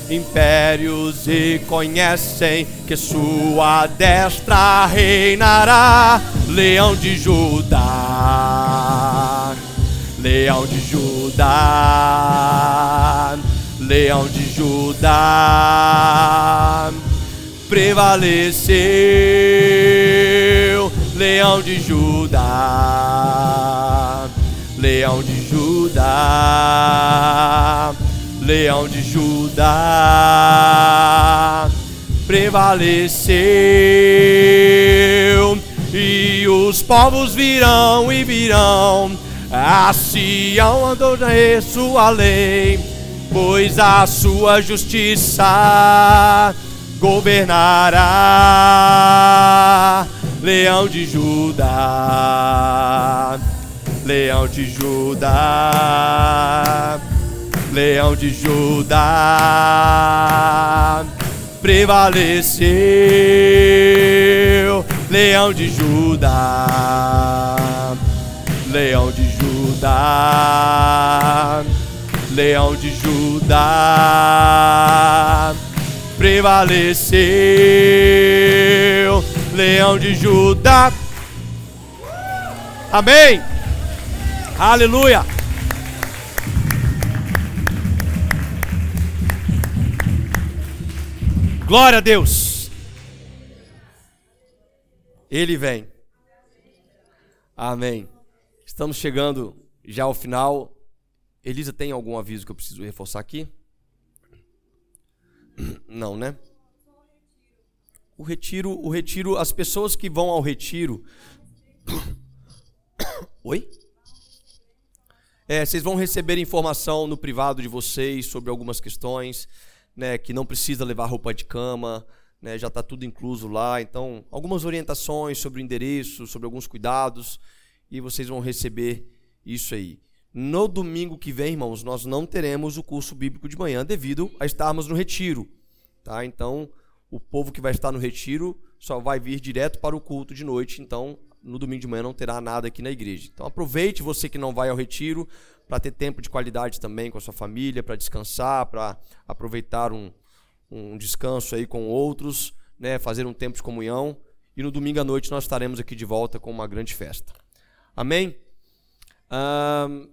Impérios reconhecem que sua destra reinará. Leão de Judá, Leão de Judá, Leão de Judá, prevaleceu Leão de Judá, Leão de Judá, Leão de Judá, prevaleceu, e os povos virão e virão, a Sião na sua lei, pois a sua justiça governará. Leão de Judá, Leão de Judá, Leão de Judá, prevaleceu, Leão de Judá, Leão de Judá, Leão de Judá, prevaleceu leão de Judá. Amém. Aleluia. Glória a Deus. Ele vem. Amém. Estamos chegando já ao final. Elisa, tem algum aviso que eu preciso reforçar aqui? Não, né? o retiro, o retiro, as pessoas que vão ao retiro. Oi? É, vocês vão receber informação no privado de vocês sobre algumas questões, né, que não precisa levar roupa de cama, né, já está tudo incluso lá. Então, algumas orientações sobre o endereço, sobre alguns cuidados, e vocês vão receber isso aí. No domingo que vem, irmãos, nós não teremos o curso bíblico de manhã devido a estarmos no retiro, tá? Então, o povo que vai estar no retiro só vai vir direto para o culto de noite, então no domingo de manhã não terá nada aqui na igreja. Então aproveite você que não vai ao retiro para ter tempo de qualidade também com a sua família, para descansar, para aproveitar um, um descanso aí com outros, né, fazer um tempo de comunhão. E no domingo à noite nós estaremos aqui de volta com uma grande festa. Amém? Um,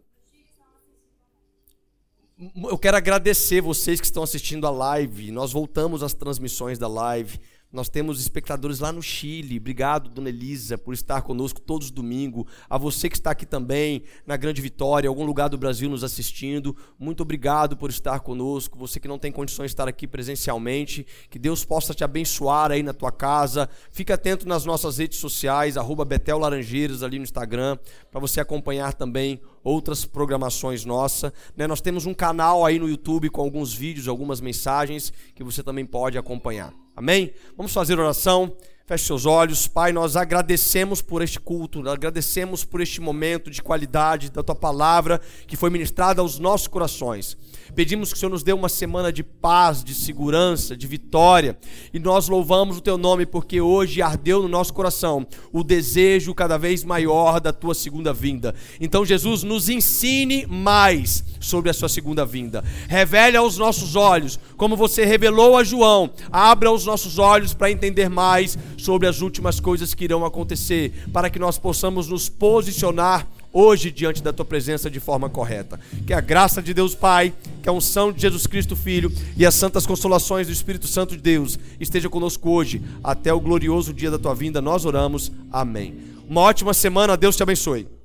eu quero agradecer vocês que estão assistindo a live. Nós voltamos às transmissões da live. Nós temos espectadores lá no Chile. Obrigado, Dona Elisa, por estar conosco todos os domingos. A você que está aqui também, na Grande Vitória, algum lugar do Brasil nos assistindo. Muito obrigado por estar conosco. Você que não tem condições de estar aqui presencialmente. Que Deus possa te abençoar aí na tua casa. Fique atento nas nossas redes sociais, arroba Betel Laranjeiras ali no Instagram, para você acompanhar também outras programações nossas. Né? Nós temos um canal aí no YouTube com alguns vídeos, algumas mensagens que você também pode acompanhar. Amém? Vamos fazer oração. Feche seus olhos. Pai, nós agradecemos por este culto, agradecemos por este momento de qualidade da tua palavra que foi ministrada aos nossos corações. Pedimos que o Senhor nos dê uma semana de paz, de segurança, de vitória. E nós louvamos o teu nome porque hoje ardeu no nosso coração o desejo cada vez maior da tua segunda vinda. Então, Jesus, nos ensine mais sobre a sua segunda vinda. Revele aos nossos olhos, como você revelou a João, abra os nossos olhos para entender mais sobre as últimas coisas que irão acontecer, para que nós possamos nos posicionar hoje diante da tua presença de forma correta. Que a graça de Deus Pai, que a unção de Jesus Cristo Filho e as santas consolações do Espírito Santo de Deus esteja conosco hoje até o glorioso dia da tua vinda. Nós oramos. Amém. Uma ótima semana. Deus te abençoe.